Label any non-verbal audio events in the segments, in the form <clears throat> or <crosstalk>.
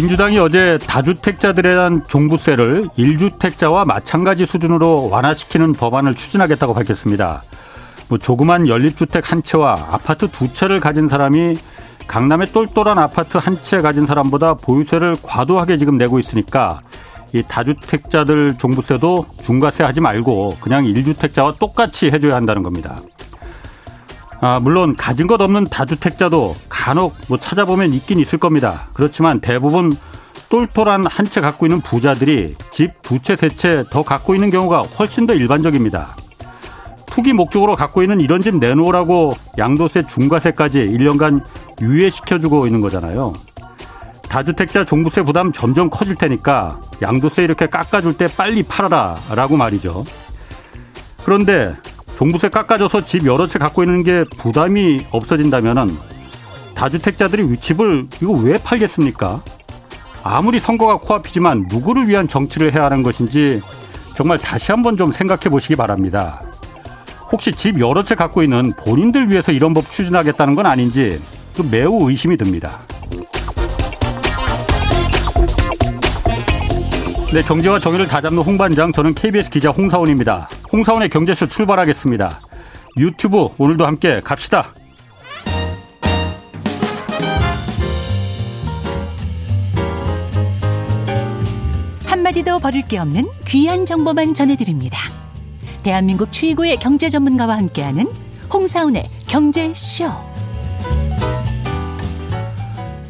민주당이 어제 다주택자들에 대한 종부세를 1주택자와 마찬가지 수준으로 완화시키는 법안을 추진하겠다고 밝혔습니다. 뭐 조그만 연립주택 한 채와 아파트 두 채를 가진 사람이 강남의 똘똘한 아파트 한 채 가진 사람보다 보유세를 과도하게 지금 내고 있으니까 이 다주택자들 종부세도 중과세 하지 말고 그냥 1주택자와 똑같이 해줘야 한다는 겁니다. 아, 물론 가진 것 없는 다주택자도 간혹 뭐 찾아보면 있긴 있을 겁니다. 그렇지만 대부분 똘똘한 한 채 갖고 있는 부자들이 집 두 채, 세 채 더 갖고 있는 경우가 훨씬 더 일반적입니다. 투기 목적으로 갖고 있는 이런 집 내놓으라고 양도세 중과세까지 1년간 유예시켜주고 있는 거잖아요. 다주택자 종부세 부담 점점 커질 테니까 양도세 이렇게 깎아줄 때 빨리 팔아라 라고 말이죠. 그런데 종부세 깎아줘서 집 여러 채 갖고 있는 게 부담이 없어진다면은 다주택자들이 집을 이거 왜 팔겠습니까? 아무리 선거가 코앞이지만 누구를 위한 정치를 해야 하는 것인지 정말 다시 한번 좀 생각해 보시기 바랍니다. 혹시 집 여러 채 갖고 있는 본인들 위해서 이런 법 추진하겠다는 건 아닌지 매우 의심이 듭니다. 네, 경제와 정의를 다잡는 홍반장, 저는 KBS 기자 홍사원입니다. 홍사원의 경제쇼 출발하겠습니다. 유튜브 오늘도 함께 갑시다. 한마디도 버릴 게 없는 귀한 정보만 전해드립니다. 대한민국 최고의 경제 전문가와 함께하는 홍사운의 경제쇼.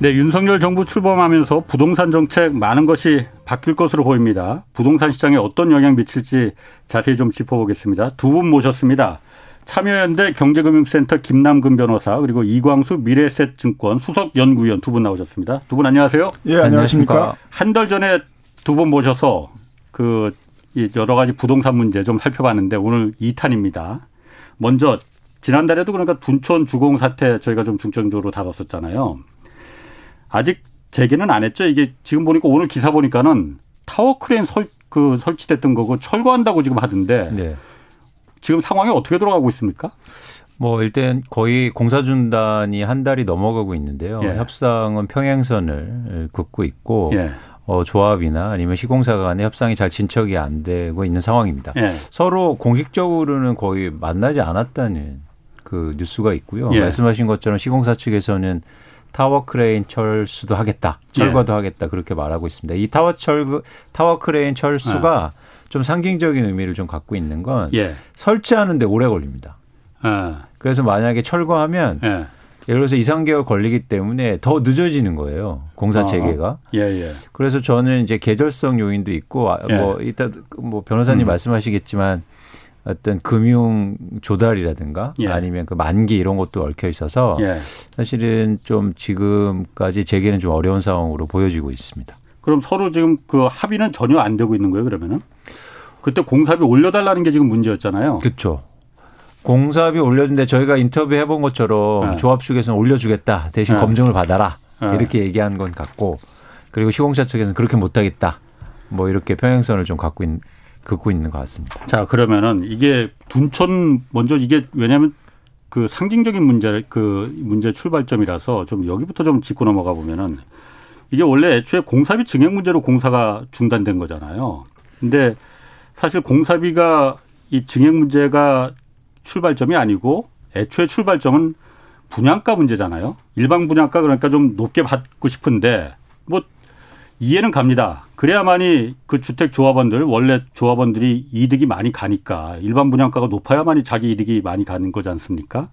네, 윤석열 정부 출범하면서 부동산 정책 많은 것이 바뀔 것으로 보입니다. 부동산 시장에 어떤 영향 미칠지 자세히 좀 짚어보겠습니다. 두 분 모셨습니다. 참여연대 경제금융센터 김남근 변호사 그리고 이광수 미래셋증권 수석 연구위원 두 분 나오셨습니다. 두 분 안녕하세요. 예, 안녕하십니까. 한 달 전에 두 분 모셔서 그 여러 가지 부동산 문제 좀 살펴봤는데 오늘 2탄입니다. 먼저 지난달에도 그러니까 둔촌 주공 사태 저희가 좀 중점적으로 다뤘었잖아요. 아직 재개는 안 했죠. 이게 지금 보니까 오늘 기사 보니까는 타워 크레인 설, 그 설치됐던 거고 철거한다고 지금 하던데 네. 지금 상황이 어떻게 돌아가고 있습니까? 뭐 일단 거의 공사 중단이 한 달이 넘어가고 있는데요. 예. 협상은 평행선을 긋고 있고 예. 어, 조합이나 아니면 시공사 간의 협상이 잘 진척이 안 되고 있는 상황입니다. 예. 서로 공식적으로는 거의 만나지 않았다는 그 뉴스가 있고요. 예. 말씀하신 것처럼 시공사 측에서는 타워 크레인 철수도 하겠다, 철거도 예. 하겠다 그렇게 말하고 있습니다. 이 타워 철 타워 크레인 철수가 예. 좀 상징적인 의미를 좀 갖고 있는 건 예. 설치하는데 오래 걸립니다. 예. 그래서 만약에 철거하면 예. 예를 들어서 2, 3개월 걸리기 때문에 더 늦어지는 거예요. 공사 아, 아. 체계가. 예, 예. 그래서 저는 이제 계절성 요인도 있고 아, 뭐 이따 뭐 변호사님 음. 말씀하시겠지만 어떤 금융 조달이라든가 예. 아니면 그 만기 이런 것도 얽혀 있어서 예. 사실은 좀 지금까지 재개는 좀 어려운 상황으로 보여지고 있습니다. 그럼 서로 지금 그 합의는 전혀 안 되고 있는 거예요, 그러면은? 그때 공사비 올려달라는 게 지금 문제였잖아요. 그렇죠. 공사비 올려준데 저희가 인터뷰 해본 것처럼 네. 조합 측에서는 올려주겠다 대신 네. 검증을 받아라 네. 이렇게 얘기한 건 같고 그리고 시공사 측에서는 그렇게 못하겠다 뭐 이렇게 평행선을 좀 갖고 있 는 긋고 있는 것 같습니다. 자 그러면은 이게 둔촌 먼저 이게 왜냐하면 그 상징적인 문제 그 문제 출발점이라서 좀 여기부터 좀 짚고 넘어가 보면은 이게 원래 애초에 공사비 증액 문제로 공사가 중단된 거잖아요. 근데 사실 공사비가 이 증액 문제가 출발점이 아니고 애초에 출발점은 분양가 문제잖아요. 일반 분양가 그러니까 좀 높게 받고 싶은데 뭐 이해는 갑니다. 그래야만이 그 주택 조합원들 원래 조합원들이 이득이 많이 가니까 일반 분양가가 높아야만이 자기 이득이 많이 가는 거지 않습니까?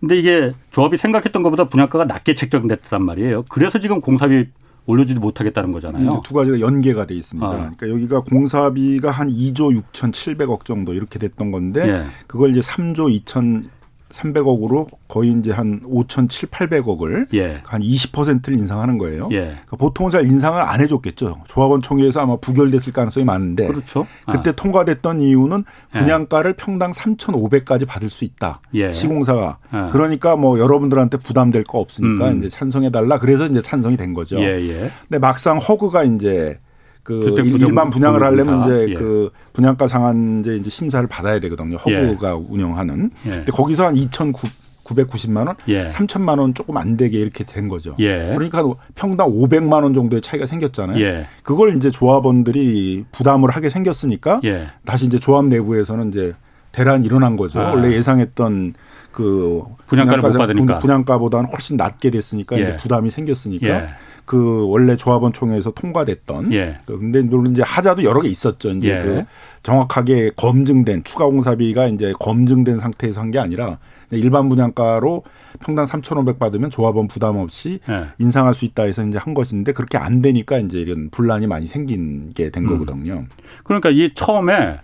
근데 이게 조합이 생각했던 것보다 분양가가 낮게 책정됐단 말이에요. 그래서 지금 공사비 올려주지 못하겠다는 거잖아요. 두 가지가 연계가 돼 있습니다. 어. 그러니까 여기가 공사비가 한 2조 6,700억 정도 이렇게 됐던 건데 예. 그걸 이제 3조 2천 300억으로 거의 이제 한 5,700, 800억을 예. 한 20%를 인상하는 거예요. 예. 그러니까 보통은 잘 인상을 안 해줬겠죠. 조합원 총회에서 아마 부결됐을 가능성이 많은데 그렇죠. 그때 아. 통과됐던 이유는 예. 분양가를 예. 평당 3,500까지 받을 수 있다. 예. 시공사가 예. 그러니까 뭐 여러분들한테 부담될 거 없으니까 음. 이제 찬성해 달라. 그래서 이제 찬성이 된 거죠. 근데 막상 HUG가 이제 그 일반 분양을 하려면 이제 예. 그 분양가 상한제 이제 심사를 받아야 되거든요. 허브가 예. 운영하는. 예. 근데 거기서 한 2,900, 990만 원, 예. 3천만 원 조금 안 되게 이렇게 된 거죠. 예. 그러니까 평당 500만 원 정도의 차이가 생겼잖아요. 예. 그걸 이제 조합원들이 부담을 하게 생겼으니까 예. 다시 이제 조합 내부에서는 이제 대란이 일어난 거죠. 아. 원래 예상했던 그 분양가를 분양가, 못 받으니까 분양가보다는 훨씬 낮게 됐으니까 이제 예. 부담이 생겼으니까 예. 그 원래 조합원 총회에서 통과됐던 예. 그 근데 물론 이제 하자도 여러 개 있었죠. 이제 예. 그 정확하게 검증된 추가 공사비가 이제 검증된 상태에서 한 게 아니라 일반 분양가로 평당 3,500 받으면 조합원 부담 없이 예. 인상할 수 있다 해서 이제 한 것인데 그렇게 안 되니까 이제 이런 분란이 많이 생긴 게된 음. 거거든요. 그러니까 이 처음에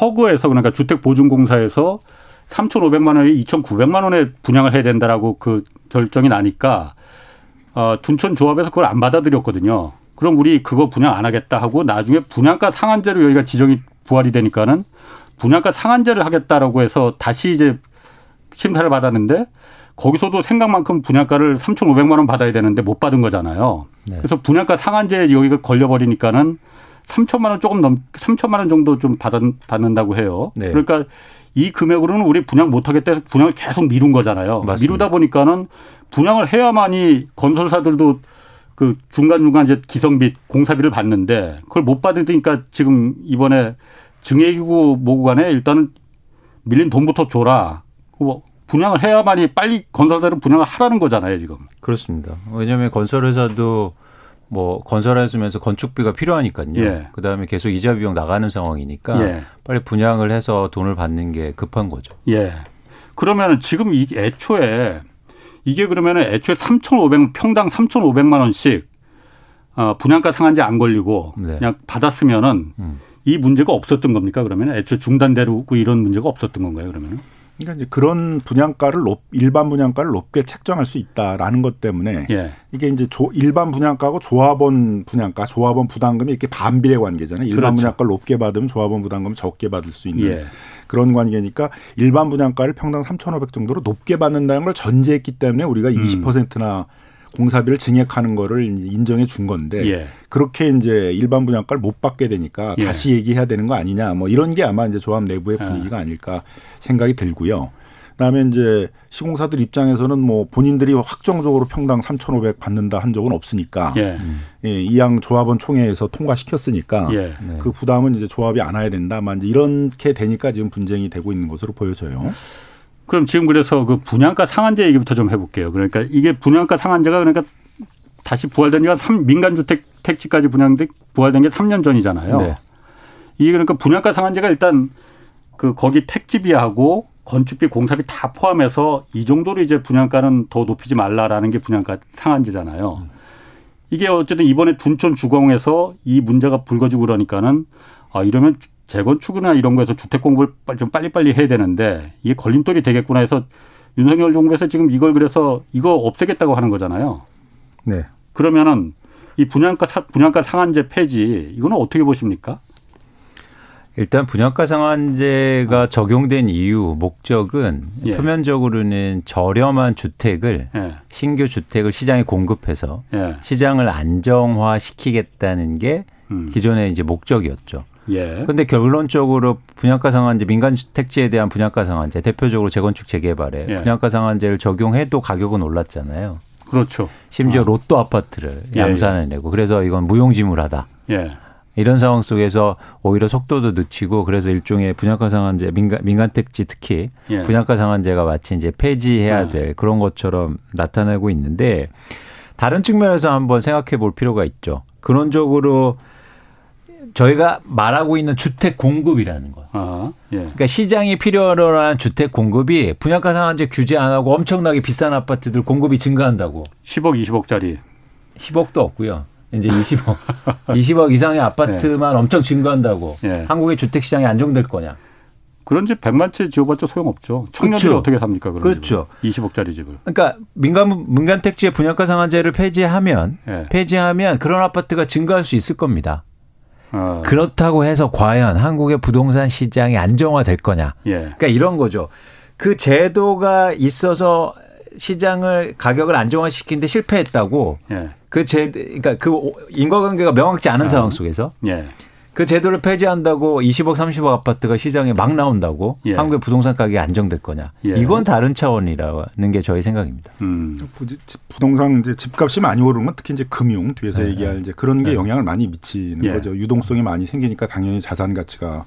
허그에서 그러니까 주택 보증 공사에서 3,500만 원에 2,900만 원에 분양을 해야 된다라고 그 결정이 나니까 어, 둔촌 조합에서 그걸 안 받아들였거든요. 그럼 우리 그거 분양 안 하겠다 하고 나중에 분양가 상한제로 여기가 지정이 부활이 되니까는 분양가 상한제를 하겠다라고 해서 다시 이제 심사를 받았는데 거기서도 생각만큼 분양가를 3,500만 원 받아야 되는데 못 받은 거잖아요. 네. 그래서 분양가 상한제 여기가 걸려버리니까는 3천만 원 조금 넘 3천만 원 정도 좀 받, 받는다고 해요. 네. 그러니까 이 금액으로는 우리 분양 못 하겠다 해서 분양을 계속 미룬 거잖아요. 맞습니다. 미루다 보니까는 분양을 해야만이 건설사들도 그 중간중간 이제 기성비, 공사비를 받는데 그걸 못 받으니까 지금 이번에 증액이고 뭐고 간에 일단은 밀린 돈부터 줘라. 뭐 분양을 해야만이 빨리 건설사들은 분양을 하라는 거잖아요, 지금. 그렇습니다. 왜냐하면 건설회사도 뭐 건설해주면서 건축비가 필요하니까요. 예. 그 다음에 계속 이자 비용 나가는 상황이니까 예. 빨리 분양을 해서 돈을 받는 게 급한 거죠. 예. 그러면 지금 이 애초에 이게 그러면 애초에 3,500 평당 3,500만 원씩 어, 분양가 상한제 안 걸리고 네. 그냥 받았으면은 음. 이 문제가 없었던 겁니까? 그러면 애초에 중단되고 이런 문제가 없었던 건가요? 그러면은? 그러니까 이제 그런 분양가를 높, 일반 분양가를 높게 책정할 수 있다라는 것 때문에 예. 이게 이제 조, 일반 분양가하고 조합원 분양가, 조합원 부담금이 이렇게 반비례 관계잖아요. 일반 그렇죠. 분양가를 높게 받으면 조합원 부담금 적게 받을 수 있는 예. 그런 관계니까 일반 분양가를 평당 3,500 정도로 높게 받는다는 걸 전제했기 때문에 우리가 음. 20%나 공사비를 증액하는 거를 인정해 준 건데 예. 그렇게 이제 일반 분양가를 못 받게 되니까 예. 다시 얘기해야 되는 거 아니냐 뭐 이런 게 아마 이제 조합 내부의 예. 분위기가 아닐까 생각이 들고요. 그다음에 이제 시공사들 입장에서는 뭐 본인들이 확정적으로 평당 3,500 받는다 한 적은 없으니까 예. 예, 이양 조합원 총회에서 통과시켰으니까 예. 네. 그 부담은 이제 조합이 안아야 된다만 이제 이렇게 되니까 지금 분쟁이 되고 있는 것으로 보여져요. 그럼 지금 그래서 그 분양가 상한제 얘기부터 좀 해볼게요. 그러니까 이게 분양가 상한제가 그러니까 다시 부활된 지가 3, 민간주택 택지까지 분양돼 부활된 게 3년 전이잖아요. 네. 이게 그러니까 분양가 상한제가 일단 그 거기 택지비하고 건축비 공사비 다 포함해서 이 정도로 이제 분양가는 더 높이지 말라라는 게 분양가 상한제잖아요. 이게 어쨌든 이번에 둔촌 주공에서 이 문제가 불거지고 그러니까는 아 이러면 재건축이나 이런 거에서 주택 공급을 좀 빨리빨리 해야 되는데 이게 걸림돌이 되겠구나 해서 윤석열 정부에서 지금 이걸 그래서 이거 없애겠다고 하는 거잖아요. 네. 그러면은 이 분양가 분양가 상한제 폐지 이거는 어떻게 보십니까? 일단 분양가 상한제가 적용된 이유 목적은 예. 표면적으로는 저렴한 주택을 예. 신규 주택을 시장에 공급해서 예. 시장을 안정화 시키겠다는 게 음. 기존의 이제 목적이었죠. 예. 근데 결론적으로 분양가 상한제 민간 택지에 대한 분양가 상한제 대표적으로 재건축 재개발에 예. 분양가 상한제를 적용해도 가격은 올랐잖아요. 그렇죠. 심지어 어. 로또 아파트를 예, 예. 내고 그래서 이건 무용지물하다. 예. 이런 상황 속에서 오히려 속도도 늦추고 그래서 일종의 분양가 상한제 민간 민간 택지 특히 예. 분양가 상한제가 마치 이제 폐지해야 예. 될 그런 것처럼 나타나고 있는데 다른 측면에서 한번 생각해 볼 필요가 있죠. 근원적으로 저희가 말하고 있는 주택 공급이라는 거. 아, 예. 그러니까 시장이 필요로 하는 주택 공급이 분양가 상한제 규제 안 하고 엄청나게 비싼 아파트들 공급이 증가한다고. 10억, 20억짜리. 10억도 없고요. 이제 20억. 20억 <laughs> 이상의 아파트만 예. 엄청 증가한다고. 예. 한국의 주택 시장이 안정될 거냐. 그런 집 100만 채 지어봤자 소용없죠. 청년들이 그렇죠. 어떻게 삽니까? 그런 그렇죠. 집을. 20억짜리 집을. 그러니까 민간 민간 택지의 분양가 상한제를 폐지하면 예. 폐지하면 그런 아파트가 증가할 수 있을 겁니다. 어. 그렇다고 해서 과연 한국의 부동산 시장이 안정화될 거냐? 예. 그러니까 이런 거죠. 그 제도가 있어서 시장을 가격을 안정화시키는데 실패했다고. 예. 그 제, 그러니까 그 인과관계가 명확치 않은 어. 상황 속에서. 예. 그 제도를 폐지한다고 20억, 30억 아파트가 시장에 막 나온다고 예. 한국의 부동산 가격이 안정될 거냐? 예. 이건 다른 차원이라는 게 저희 생각입니다. 음. 부동산 이제 집값이 많이 오르는 건 특히 이제 금융 뒤에서 네. 얘기할 이제 그런 게 네. 영향을 많이 미치는 예. 거죠. 유동성이 많이 생기니까 당연히 자산 가치가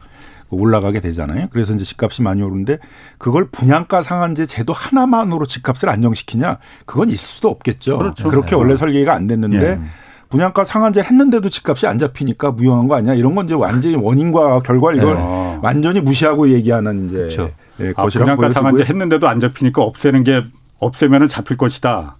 올라가게 되잖아요. 그래서 이제 집값이 많이 오르는데 그걸 분양가 상한제 제도 하나만으로 집값을 안정시키냐? 그건 있을 수도 없겠죠. 그렇죠. 그렇게 네. 원래 설계가 안 됐는데 예. 분양가 상한제 했는데도 집값이 안 잡히니까 무용한 거 아니야? 이런 건 이제 완전히 원인과 결과 이걸 네. 완전히 무시하고 얘기하는 이제 그렇죠. 예, 아, 분양가 상한제 했는데도 안 잡히니까 없애는 게 없애면은 잡힐 것이다.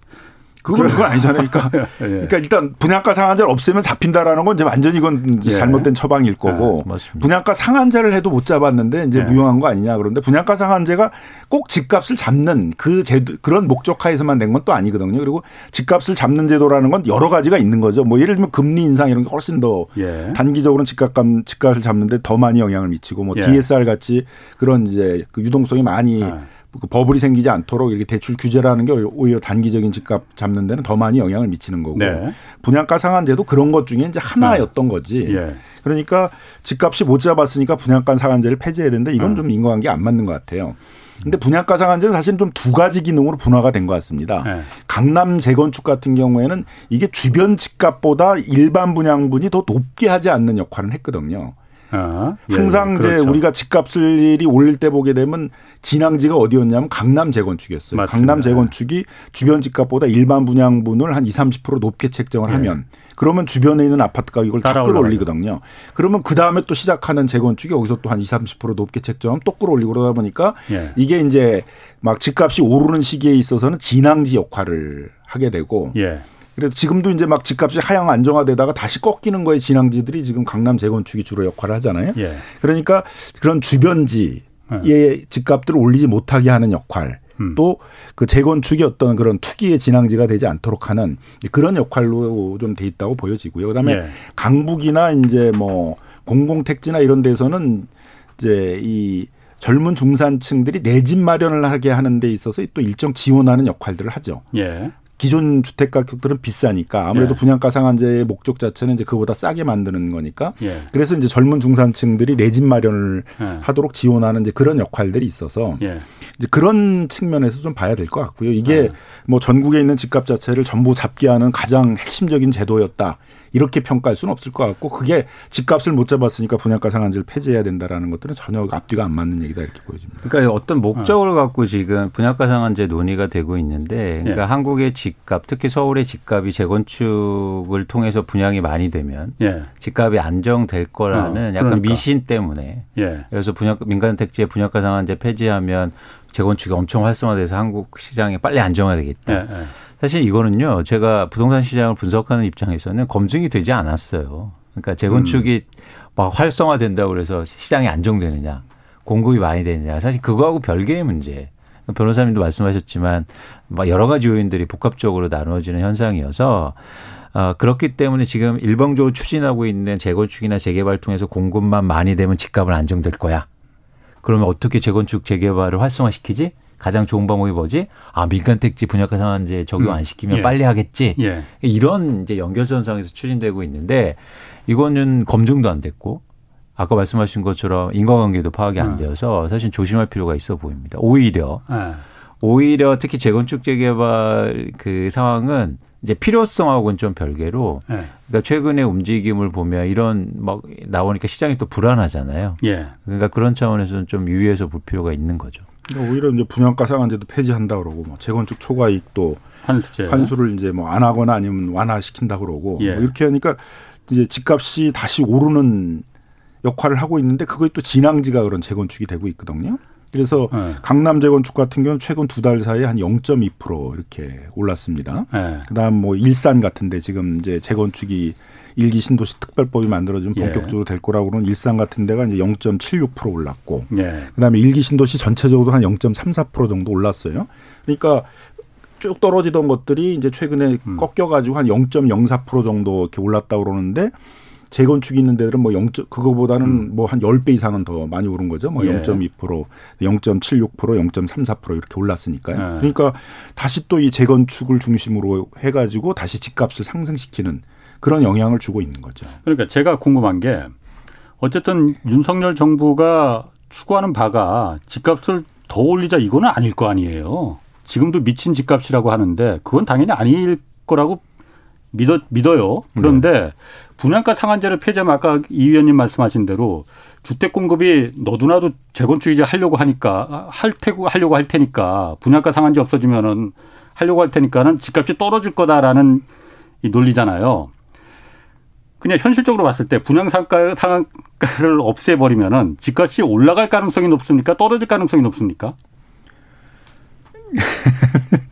그건 그건 아니잖아요. 그러니까, <laughs> 예. 그러니까 일단 분양가 상한제를 없애면 잡힌다라는 건 이제 완전히 이건 이제 예. 잘못된 처방일 거고 예, 분양가 상한제를 해도 못 잡았는데 이제 예. 무용한 거 아니냐 그런데 분양가 상한제가 꼭 집값을 잡는 그 제도 그런 목적하에서만 낸건또 아니거든요. 그리고 집값을 잡는 제도라는 건 여러 가지가 있는 거죠. 뭐 예를 들면 금리 인상 이런 게 훨씬 더 예. 단기적으로는 집값감 집값을 잡는데 더 많이 영향을 미치고 뭐 DSR 같이 그런 이제 그 유동성이 많이 그 버블이 생기지 않도록 이렇게 대출 규제라는 게 오히려 단기적인 집값 잡는 데는 더 많이 영향을 미치는 거고 네. 분양가 상한제도 그런 것 중에 이제 하나였던 거지. 예. 그러니까 집값이 못 잡았으니까 분양가 상한제를 폐지해야 되는데 이건 음. 좀 인과관계 안 맞는 것 같아요. 근데 분양가 상한제는 사실 좀 두 가지 기능으로 분화가 된 것 같습니다. 네. 강남 재건축 같은 경우에는 이게 주변 집값보다 일반 분양분이 더 높게 하지 않는 역할을 했거든요. 아, 예, 항상 예, 그렇죠. 이제 우리가 집값을 이 올릴 때 보게 되면 진앙지가 어디였냐면 강남 재건축이었어요. 맞습니다. 강남 재건축이 주변 집값보다 일반 분양분을 한 20, 30% 높게 책정을 예. 하면 그러면 주변에 있는 아파트 가격을 다 끌어올리거든요. 그러면 그 다음에 또 시작하는 재건축이 여기서 또 한 20, 30% 높게 책정하면 또 끌어올리고 그러다 보니까 예. 이게 이제 막 집값이 오르는 시기에 있어서는 진앙지 역할을 하게 되고 예. 그래서 지금도 이제 막 집값이 하향 안정화되다가 다시 꺾이는 거에 진앙지들이 지금 강남 재건축이 주로 역할을 하잖아요. 예. 그러니까 그런 주변지의 예. 집값들을 올리지 못하게 하는 역할. 음. 또그 재건축이 어떤 그런 투기의 진앙지가 되지 않도록 하는 그런 역할로 좀 돼 있다고 보여지고요. 그다음에 예. 강북이나 이제 뭐 공공택지나 이런 데서는 이제 이 젊은 중산층들이 내 집 마련을 하게 하는 데 있어서 또 일정 지원하는 역할들을 하죠. 예. 기존 주택 가격들은 비싸니까 아무래도 예. 분양가 상한제의 목적 자체는 이제 그보다 싸게 만드는 거니까 예. 그래서 이제 젊은 중산층들이 내 집 마련을 예. 하도록 지원하는 이제 그런 역할들이 있어서 예. 이제 그런 측면에서 좀 봐야 될 것 같고요. 이게 예. 뭐 전국에 있는 집값 자체를 전부 잡게 하는 가장 핵심적인 제도였다. 이렇게 평가할 수는 없을 것 같고 그게 집값을 못 잡았으니까 분양가 상한제를 폐지해야 된다라는 것들은 전혀 앞뒤가 안 맞는 얘기다 이렇게 보여집니다. 그러니까 어떤 목적을 어. 갖고 지금 분양가 상한제 논의가 되고 있는데 그러니까 예. 한국의 집값 특히 서울의 집값이 재건축을 통해서 분양이 많이 되면 예. 집값이 안정될 거라는 어, 약간 그러니까. 미신 때문에 예. 그래서 분양 민간 택지의 분양가 상한제 폐지하면 재건축이 엄청 활성화돼서 한국 시장이 빨리 안정화되겠다. 사실 이거는요, 제가 부동산 시장을 분석하는 입장에서는 검증이 되지 않았어요. 그러니까 재건축이 음. 막 활성화된다고 그래서 시장이 안정되느냐, 공급이 많이 되느냐, 사실 그거하고 별개의 문제. 변호사님도 말씀하셨지만 막 여러 가지 요인들이 복합적으로 나누어지는 현상이어서 어, 그렇기 때문에 지금 일방적으로 추진하고 있는 재건축이나 재개발 통해서 공급만 많이 되면 집값은 안정될 거야. 그러면 어떻게 재건축 재개발을 활성화시키지? 가장 좋은 방법이 뭐지? 아 민간 택지 분양가 상한제 적용 안 시키면 음. 예. 빨리 하겠지. 예. 이런 이제 연결선상에서 추진되고 있는데 이거는 검증도 안 됐고 아까 말씀하신 것처럼 인과관계도 파악이 안 음. 되어서 사실 조심할 필요가 있어 보입니다. 오히려 예. 오히려 특히 재건축 재개발 그 상황은 이제 필요성하고는 좀 별개로 예. 그러니까 최근의 움직임을 보면 이런 막 나오니까 시장이 또 불안하잖아요. 예. 그러니까 그런 차원에서는 좀 유의해서 볼 필요가 있는 거죠. 그러니까 오히려 이제 분양가 상한제도 폐지한다 그러고 뭐 재건축 초과 이익도 환수제. 환수를 이제 뭐 안 하거나 아니면 완화시킨다 그러고 예. 뭐 이렇게 하니까 이제 집값이 다시 오르는 역할을 하고 있는데 그게 또 진앙지가 그런 재건축이 되고 있거든요. 그래서 네. 강남 재건축 같은 경우는 최근 두 달 사이에 한 0.2% 이렇게 올랐습니다. 네. 그다음 뭐 일산 같은데 지금 이제 재건축이 일기 신도시 특별법이 만들어지면 예. 본격적으로 될 거라고는 일산 같은 데가 이제 0.76% 올랐고 예. 그다음에 일기 신도시 전체적으로 한 0.34% 정도 올랐어요. 그러니까 쭉 떨어지던 것들이 이제 최근에 음. 꺾여가지고 한 0.04% 정도 이렇게 올랐다 고 그러는데 재건축이 있는 데들은 뭐 0. 그거보다는 음. 뭐한 10배 이상은 더 많이 오른 거죠. 뭐 예. 0.2%, 0.76%, 0.34% 이렇게 올랐으니까요. 예. 그러니까 다시 또 이 재건축을 중심으로 해 가지고 다시 집값을 상승시키는 그런 영향을 주고 있는 거죠. 그러니까 제가 궁금한 게 어쨌든 윤석열 정부가 추구하는 바가 집값을 더 올리자 이거는 아닐 거 아니에요. 지금도 미친 집값이라고 하는데 그건 당연히 아닐 거라고 믿어, 믿어요. 그런데 네. 분양가 상한제를 폐지하면 아까 이 위원님 말씀하신 대로 주택 공급이 너도나도 재건축 이제 하려고 하니까 할 테고 하려고 할 테니까 분양가 상한제 없어지면은 하려고 할 테니까는 집값이 떨어질 거다라는 이 논리잖아요. 그냥 현실적으로 봤을 때 분양 상가 상한가를 없애버리면은 집값이 올라갈 가능성이 높습니까? 떨어질 가능성이 높습니까? <laughs>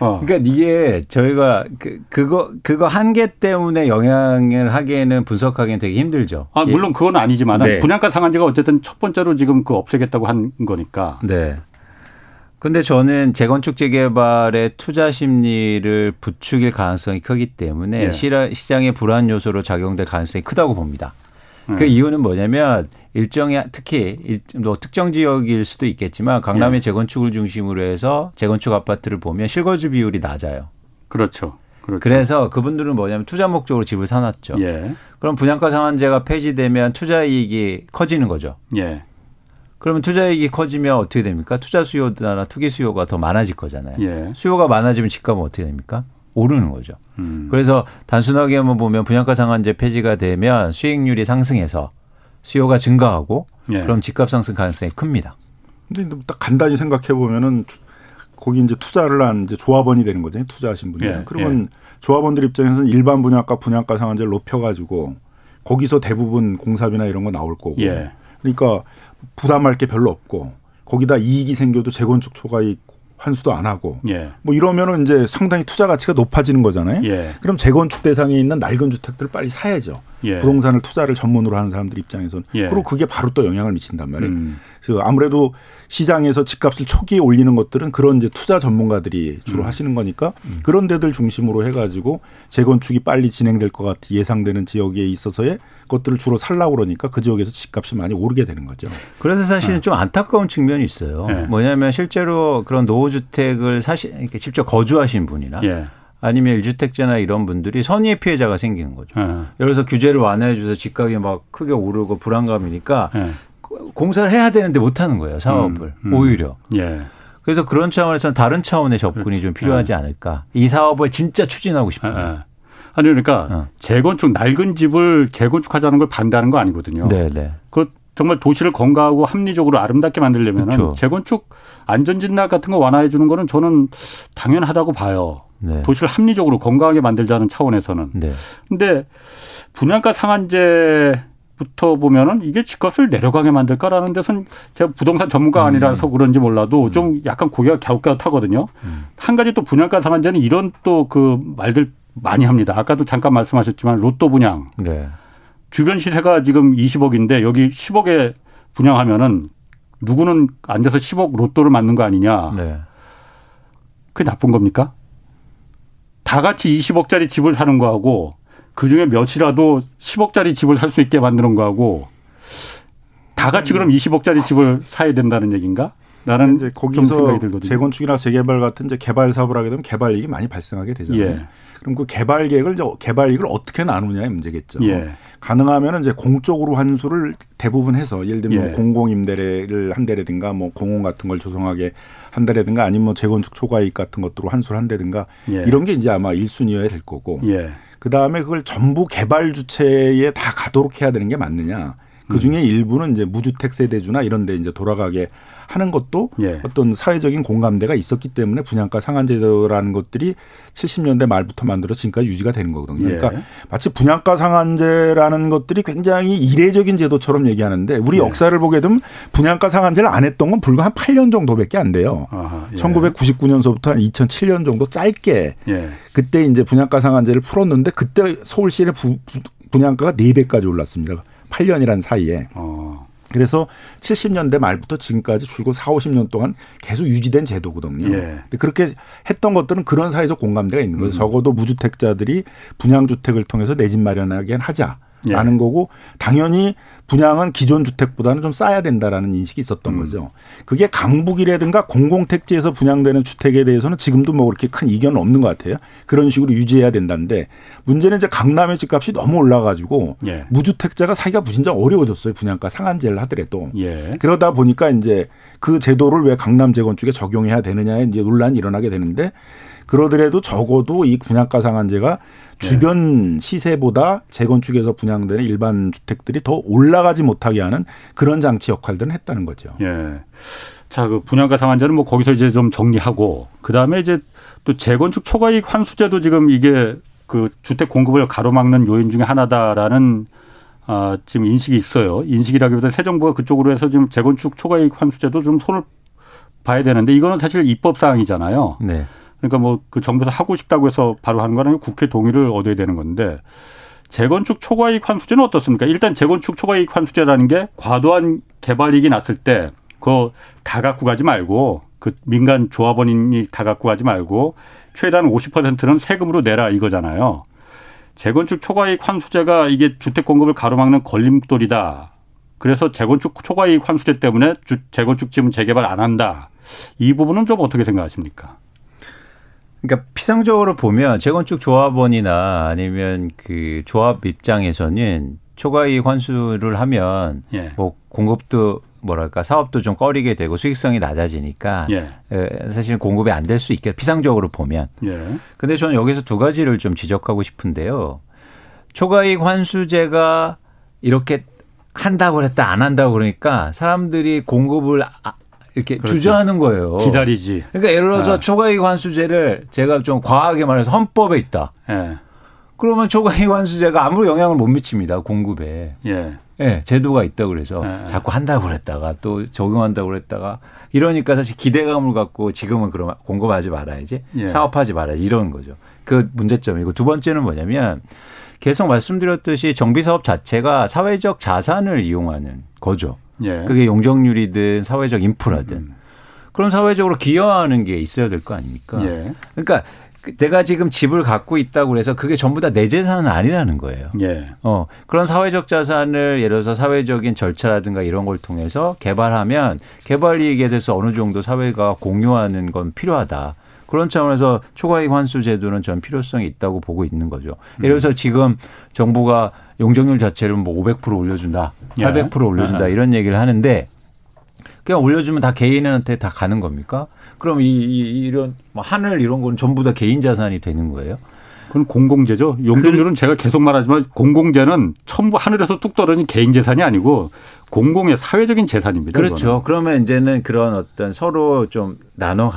어. 그러니까 이게 저희가 그 그거 그거 한계 때문에 영향을 하기에는 분석하기는 되게 힘들죠. 아 물론 그건 아니지만 네. 분양가 상한제가 어쨌든 첫 번째로 지금 그 없애겠다고 한 거니까. 네. 근데 저는 재건축 재개발의 투자 심리를 부추길 가능성이 크기 때문에 네. 시장의 불안 요소로 작용될 가능성이 크다고 봅니다. 그 네. 이유는 뭐냐면 일정의 특히 뭐 특정 지역일 수도 있겠지만 강남의 예. 재건축을 중심으로 해서 재건축 아파트를 보면 실거주 비율이 낮아요. 그렇죠. 그렇죠. 그래서 그분들은 뭐냐면 투자 목적으로 집을 사놨죠. 예. 그럼 분양가 상한제가 폐지되면 투자 이익이 커지는 거죠. 예. 그러면 투자 이익이 커지면 어떻게 됩니까? 투자 수요나 투기 수요가 더 많아질 거잖아요. 예. 수요가 많아지면 집값은 어떻게 됩니까? 오르는 거죠. 음. 그래서 단순하게 한번 보면 분양가 상한제 폐지가 되면 수익률이 상승해서 수요가 증가하고 예. 그럼 집값 상승 가능성이 큽니다. 근데 딱 간단히 생각해 보면은 거기 이제 투자를 한 이제 조합원이 되는 거잖아요. 투자하신 분들. 예. 그러면 예. 조합원들 입장에서는 일반 분양가 분양가 상한제를 높여 가지고 거기서 대부분 공사비나 이런 거 나올 거고. 예. 그러니까 부담할 게 별로 없고 거기다 이익이 생겨도 재건축 초과이익 환수도 안 하고 예. 뭐 이러면은 이제 상당히 투자 가치가 높아지는 거잖아요. 예. 그럼 재건축 대상에 있는 낡은 주택들을 빨리 사야죠. 예. 부동산을 투자를 전문으로 하는 사람들 입장에서는 예. 그리고 그게 바로 또 영향을 미친단 말이에요. 음. 그래서 아무래도 시장에서 집값을 초기에 올리는 것들은 그런 이제 투자 전문가들이 주로 음. 하시는 거니까 음. 그런 데들 중심으로 해가지고 재건축이 빨리 진행될 것 같아 예상되는 지역에 있어서의 것들을 주로 살라고 그러니까 그 지역에서 집값이 많이 오르게 되는 거죠. 그래서 사실은 네. 좀 안타까운 측면이 있어요. 네. 뭐냐면 실제로 그런 노후 주택을 사실 이렇게 직접 거주하신 분이나 예. 아니면 일주택자나 이런 분들이 선의의 피해자가 생기는 거죠. 네. 예를 들어서 규제를 완화해 줘서 집값이 막 크게 오르고 불안감이니까 네. 공사를 해야 되는데 못 하는 거예요, 사업을. 음, 음. 오히려. 예. 그래서 그런 차원에서는 다른 차원의 접근이 그렇지. 좀 필요하지 예. 않을까. 이 사업을 진짜 추진하고. 예, 예. 아니 그러니까 어. 재건축 낡은 집을 재건축하자는 걸 반대하는 거 아니거든요. 네, 네. 그 정말 도시를 건강하고 합리적으로 아름답게 만들려면. 재건축 안전진단 같은 거 완화해 주는 거는 저는 당연하다고 봐요. 네. 도시를 합리적으로 건강하게 만들자는 차원에서는. 네. 근데 분양가 상한제 부터 보면은 이게 집값을 내려가게 만들까라는 데선 제가 부동산 전문가 아니라서 음. 그런지 몰라도 음. 좀 약간 고개가 갸웃갸웃하거든요. 음. 한 가지 또 분양가 상한제는 이런 또 그 말들 많이 합니다. 아까도 잠깐 말씀하셨지만 로또 분양. 네. 주변 시세가 지금 20억인데 여기 10억에 분양하면은 누구는 앉아서 10억 로또를 맞는 거 아니냐. 네. 그게 나쁜 겁니까? 다 같이 20억짜리 집을 사는 거하고 그 중에 몇이라도 10억짜리 집을 살 수 있게 만드는 거하고 다 같이 그럼 20억짜리 집을 사야 된다는 얘기인가? 나는 이제 거기서 재건축이나 재개발 같은 이제 개발 사업을 하게 되면 개발 이익이 많이 발생하게 되잖아요. 예. 그럼 그 개발 계획을 이제 개발 이익을 어떻게 나누냐의 문제겠죠. 예. 가능하면 이제 공적으로 환수를 대부분 해서 예를 들면 뭐 예. 공공 임대를 한 대라든가 뭐 공원 같은 걸 조성하게 한다라든가 아니면 뭐 재건축 초과이익 같은 것들로 환수를 한다든가 예. 이런 게 이제 아마 1순위여야 될 거고. 예. 그 다음에 그걸 전부 개발 주체에 다 가도록 해야 되는 게 맞느냐. 그 중에 음. 일부는 이제 무주택 세대주나 이런 데 이제 돌아가게 하는 것도 예. 어떤 사회적인 공감대가 있었기 때문에 분양가 상한제도라는 것들이 70년대 말부터 만들어 지금까지 유지가 되는 거거든요. 예. 그러니까 마치 분양가 상한제라는 것들이 굉장히 이례적인 제도처럼 얘기하는데 우리 예. 역사를 보게 되면 분양가 상한제를 안 했던 건 불과 한 8년 정도밖에 안 돼요. 아하, 예. 1999년서부터 한 2007년 정도 짧게 예. 그때 이제 분양가 상한제를 풀었는데 그때 서울시의 분양가가 4배까지 올랐습니다. 8년이란 사이에. 어. 그래서 70년대 말부터 지금까지 줄곧 4, 50년 동안 계속 유지된 제도거든요. 예. 그렇게 했던 것들은 그런 사회적 공감대가 있는 거죠. 음. 적어도 무주택자들이 분양주택을 통해서 내 집 마련하게 하자. 예. 거고 당연히 분양은 기존 주택보다는 좀 싸야 된다라는 인식이 있었던 음. 거죠. 그게 강북이라든가 공공택지에서 분양되는 주택에 대해서는 지금도 뭐 그렇게 큰 이견은 없는 것 같아요. 그런 식으로 유지해야 된다는데 문제는 이제 강남의 집값이 너무 올라가지고 예. 무주택자가 사기가 진짜 어려워졌어요. 분양가 상한제를 하더라도. 예. 그러다 보니까 이제 그 제도를 왜 강남 재건축에 적용해야 되느냐에 이제 논란이 일어나게 되는데 그러더라도 적어도 이 분양가 상한제가 주변 시세보다 재건축에서 분양되는 일반 주택들이 더 올라가지 못하게 하는 그런 장치 역할들은 했다는 거죠. 예. 자, 그 분양가 상한제는 뭐 거기서 이제 좀 정리하고 그다음에 이제 또 재건축 초과이익 환수제도 지금 이게 그 주택 공급을 가로막는 요인 중에 하나다라는 아, 지금 인식이 있어요. 인식이라기보다 새 정부가 그쪽으로 해서 지금 재건축 초과이익 환수제도 좀 손을 봐야 되는데 이거는 사실 입법 사항이잖아요. 네. 그러니까 뭐 그 정부에서 하고 싶다고 해서 바로 하는 거는 국회 동의를 얻어야 되는 건데 재건축 초과이익 환수제는 어떻습니까? 일단 재건축 초과이익 환수제라는 게 과도한 개발이익이 났을 때 그거 다 갖고 가지 말고 그 민간 조합원이 다 갖고 가지 말고 최대한 50%는 세금으로 내라 이거잖아요. 재건축 초과이익 환수제가 이게 주택 공급을 가로막는 걸림돌이다. 그래서 재건축 초과이익 환수제 때문에 재건축 지금 재개발 안 한다. 이 부분은 좀 어떻게 생각하십니까? 그러니까 피상적으로 보면 재건축 조합원이나 아니면 그 조합 입장에서는 초과이익 환수를 하면 예. 뭐 공급도 뭐랄까 사업도 좀 꺼리게 되고 수익성이 낮아지니까 예. 사실은 공급이 안 될 수 있게 피상적으로 보면. 예. 근데 저는 여기서 두 가지를 좀 지적하고 싶은데요. 초과이익 환수제가 이렇게 한다고 그랬다 안 한다고 그러니까 사람들이 공급을 아, 이렇게 그렇죠. 주저하는 거예요. 기다리지. 그러니까 예를 들어서 네. 초과이익 환수제를 제가 좀 과하게 말해서 헌법에 있다. 네. 그러면 초과이익 환수제가 아무 영향을 못 미칩니다. 공급에. 예. 예, 제도가 있다 그래서 예. 자꾸 한다고 그랬다가 또 적용한다고 그랬다가 이러니까 사실 기대감을 갖고 지금은 그러면 공급하지 말아야지 예. 사업하지 말아야지 이런 거죠. 그 문제점이고 두 번째는 뭐냐면 계속 말씀드렸듯이 정비 사업 자체가 사회적 자산을 이용하는 거죠. 예. 그게 용적률이든 사회적 인프라든 음. 그런 사회적으로 기여하는 게 있어야 될 거 아닙니까? 예. 그러니까 내가 지금 집을 갖고 있다고 그래서 그게 전부 다 내 재산은 아니라는 거예요. 예. 어, 그런 사회적 자산을 예를 들어서 사회적인 절차라든가 이런 걸 통해서 개발하면 개발 이익에 대해서 어느 정도 사회가 공유하는 건 필요하다. 그런 차원에서 초과이익 환수 제도는 전 필요성이 있다고 보고 있는 거죠. 예를 들어서 지금 정부가 용적률 자체를 뭐 500% 올려준다, 800% 예. 올려준다 예. 이런 얘기를 하는데 그냥 올려주면 다 개인한테 다 가는 겁니까? 그럼 이, 이 이런 뭐 하늘 이런 건 전부 다 개인 자산이 되는 거예요? 그건 공공재죠. 용적률은 그, 제가 계속 말하지만 공공재는 전부 하늘에서 뚝 떨어진 개인 재산이 아니고 공공의 사회적인 재산입니다. 그렇죠. 그거는. 그러면 이제는 그런 어떤 서로 좀 나눠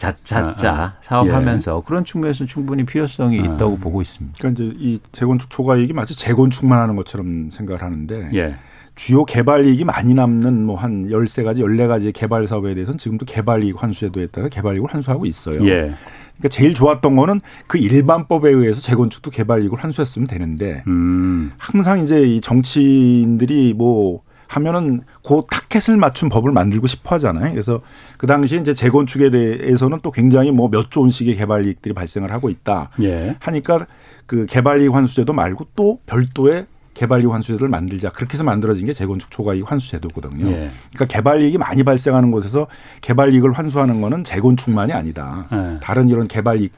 가, 자자 아, 아. 사업하면서 예. 그런 측면에서 충분히 필요성이 아. 있다고 보고 있습니다. 그러니까 이제 이 재건축 초과이익이 마치 재건축만 하는 것처럼 생각을 하는데 예. 주요 개발 이익이 많이 남는 뭐 한 열세 가지 열네 가지의 개발 사업에 대해서는 지금도 개발 이익 환수제도에 따라 개발 이익을 환수하고 있어요. 예. 그러니까 제일 좋았던 거는 그 일반법에 의해서 재건축도 개발 이익을 환수했으면 되는데 음. 항상 이제 이 정치인들이 뭐 하면은 그 타켓을 맞춘 법을 만들고 싶어 하잖아요. 그래서 그 당시에 이제 재건축에 대해서는 또 굉장히 뭐 몇 조 원씩의 개발 이익들이 발생을 하고 있다. 예. 하니까 그 개발 이익 환수제도 말고 또 별도의 개발 이익 환수제도를 만들자. 그렇게 해서 만들어진 게 재건축 초과 이익 환수제도거든요. 예. 그러니까 개발 이익이 많이 발생하는 곳에서 개발 이익을 환수하는 거는 재건축만이 아니다. 예. 다른 이런 개발 이익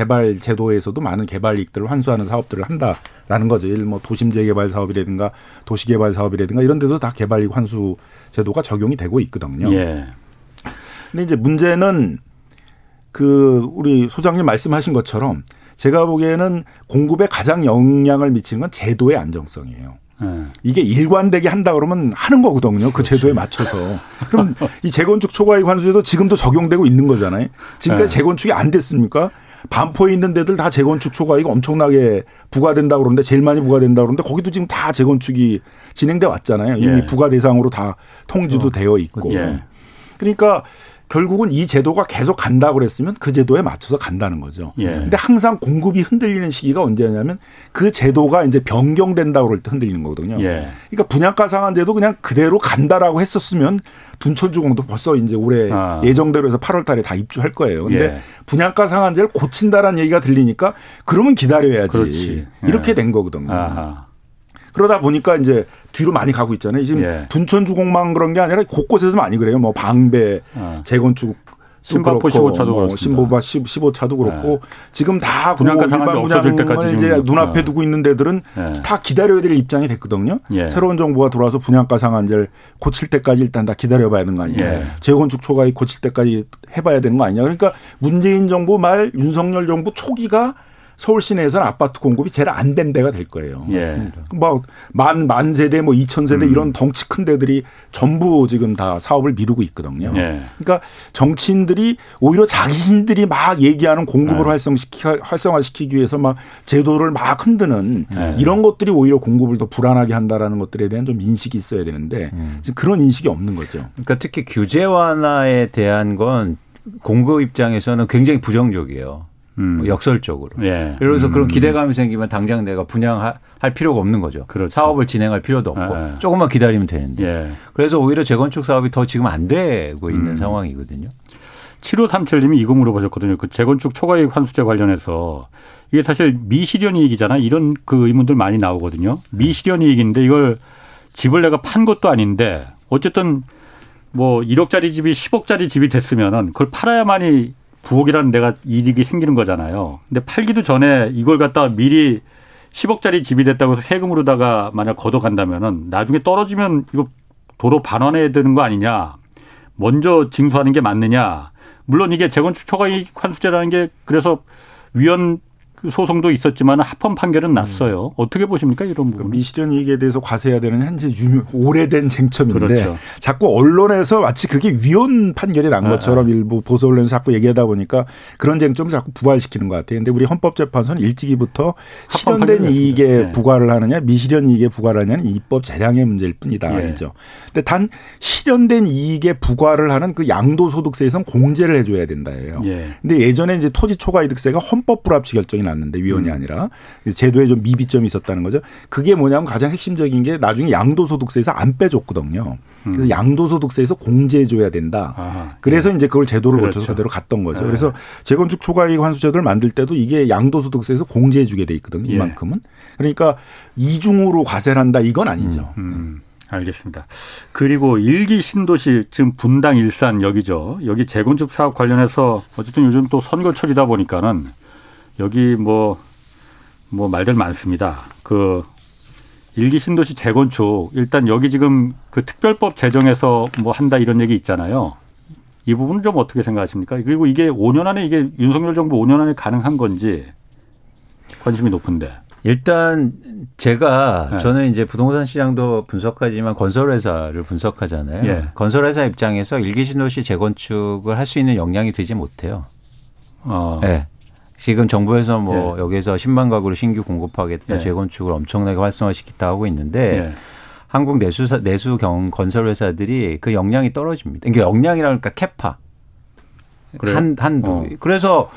개발 제도에서도 많은 개발 이익들을 환수하는 사업들을 한다라는 거죠. 예를 뭐 도심 재개발 사업이라든가 도시 개발 사업이라든가 이런 데도 다 개발 이익 환수 제도가 적용이 되고 있거든요. 예. 근데 이제 문제는 그 우리 소장님 말씀하신 것처럼 제가 보기에는 공급에 가장 영향을 미치는 건 제도의 안정성이에요. 네. 이게 일관되게 한다 그러면 하는 거거든요. 그 그렇지. 제도에 맞춰서. 그럼 이 재건축 초과이익 환수제도 지금도 적용되고 있는 거잖아요. 지금까지 네. 재건축이 안 됐습니까? 반포에 있는 데들 다 재건축 초과이익 엄청나게 부과된다 그러는데 제일 많이 부과된다 그러는데 거기도 지금 다 재건축이 진행돼 왔잖아요. 이미 예. 부과 대상으로 다 통지도 어. 되어 있고. 예. 그러니까 결국은 이 제도가 계속 간다고 그랬으면 그 제도에 맞춰서 간다는 거죠. 예. 근데 항상 공급이 흔들리는 시기가 언제냐면 그 제도가 이제 변경된다고 그럴 때 흔들리는 거거든요. 예. 그러니까 분양가 상한제도 그냥 그대로 간다라고 했었으면 둔촌주공도 벌써 이제 올해 아. 예정대로 해서 8월 달에 다 입주할 거예요. 근데 예. 분양가 상한제를 고친다라는 얘기가 들리니까 그러면 기다려야지. 그렇지. 이렇게 된 거거든요. 아하. 그러다 보니까 이제 뒤로 많이 가고 있잖아요. 지금 예. 둔천 주공만 그런 게 아니라 곳곳에서 많이 그래요. 뭐 방배 어. 재건축 신바포 15차도 뭐 신보바 15차도 그렇고 네. 지금 다 분양가 일반 분양을 이제 눈앞에 어. 두고 있는 데들은 네. 다 기다려야 될 입장이 됐거든요. 예. 새로운 정부가 들어와서 분양가 상한제를 고칠 때까지 일단 다 기다려봐야 되는 거 아니냐. 예. 재건축 초과이 고칠 때까지 해봐야 되는 거 아니냐. 그러니까 문재인 정부 말 윤석열 정부 초기가 서울 시내에서는 아파트 공급이 제일 안 된 데가 될 거예요. 예. 뭐만 만 세대 뭐 이천 세대 음. 이런 덩치 큰 데들이 전부 지금 다 사업을 미루고 있거든요. 예. 그러니까 정치인들이 오히려 자기신들이 막 얘기하는 공급을 예. 활성시키 활성화시키기 위해서 막 제도를 막 흔드는 예. 이런 것들이 오히려 공급을 더 불안하게 한다라는 것들에 대한 좀 인식이 있어야 되는데 음. 지금 그런 인식이 없는 거죠. 그러니까 특히 규제 완화에 대한 건 공급 입장에서는 굉장히 부정적이에요. 음. 뭐 역설적으로. 예. 그래서 음. 그런 기대감이 생기면 당장 내가 분양할 필요가 없는 거죠. 그렇죠. 사업을 진행할 필요도 없고 예. 조금만 기다리면 되는데. 예. 그래서 오히려 재건축 사업이 더 지금 안 되고 있는 음. 상황이거든요. 7537님이 이거 물어보셨거든요. 그 재건축 초과이익 환수제 관련해서 이게 사실 미실현 이익이잖아. 이런 그 의문들 많이 나오거든요. 미실현 이익인데 이걸 집을 내가 판 것도 아닌데 어쨌든 뭐 1억짜리 집이 10억짜리 집이 됐으면은 그걸 팔아야만이 부엌이라는 데가 이익이 생기는 거잖아요. 근데 팔기도 전에 이걸 갖다가 미리 10억짜리 집이 됐다고 해서 세금으로다가 만약 걷어간다면은 나중에 떨어지면 이거 도로 반환해야 되는 거 아니냐. 먼저 징수하는 게 맞느냐. 물론 이게 재건축 초과이익 환수제라는 게 그래서 위원 그 소송도 있었지만 합헌 판결은 났어요. 음. 어떻게 보십니까 이런 부분? 미실현 이익에 대해서 과세해야 되는 현재 유명 오래된 쟁점인데 그렇죠. 자꾸 언론에서 마치 그게 위헌 판결이 난 아, 것처럼 아. 일부 보수 언론에서 자꾸 얘기하다 보니까 그런 쟁점을 자꾸 부활시키는 것 같아요. 근데 우리 헌법재판소는 일찍이부터 실현된 이익에 네. 부과를 하느냐 미실현 이익에 부과를 하느냐는 입법 재량의 문제일 뿐이다. 네. 아니죠. 근데 단 실현된 이익에 부과를 하는 그 양도소득세에선 공제를 해줘야 된다예요. 예. 근데 예전에 이제 토지 초과이득세가 헌법 불합치 결정이 났는데 위원이 음. 아니라 제도에 좀 미비점이 있었다는 거죠. 그게 뭐냐면 가장 핵심적인 게 나중에 양도소득세에서 안 빼줬거든요. 그래서 음. 양도소득세에서 공제해줘야 된다. 아하. 그래서 네. 이제 그걸 제도를 그렇죠. 거쳐서 그대로 갔던 거죠. 네. 그래서 재건축 초과이익 환수제도를 만들 때도 이게 양도소득세에서 공제해주게 돼 있거든요. 예. 이만큼은. 그러니까 이중으로 과세를 한다 이건 아니죠. 음. 음. 알겠습니다. 그리고 일기 신도시 지금 분당 일산 여기죠. 여기 재건축 사업 관련해서 어쨌든 요즘 또 선거철이다 보니까는 여기 뭐뭐 뭐 말들 많습니다. 그 일기 신도시 재건축 일단 여기 지금 그 특별법 제정해서 뭐 한다 이런 얘기 있잖아요. 이 부분은 좀 어떻게 생각하십니까? 그리고 이게 5년 안에 이게 윤석열 정부 5년 안에 가능한 건지 관심이 높은데. 일단 제가 네. 저는 이제 부동산 시장도 분석하지만 건설회사를 분석하잖아요. 예. 건설회사 입장에서 일기 신도시 재건축을 할 수 있는 역량이 되지 못해요. 어. 네. 지금 정부에서 뭐 예. 여기에서 10만 가구를 신규 공급하겠다, 예. 재건축을 엄청나게 활성화시키다 하고 있는데 예. 한국 내수사 내수 경 건설 회사들이 그 역량이 떨어집니다. 그러니까 역량이라니까 캐파 그래요? 한 한도. 어. 그래서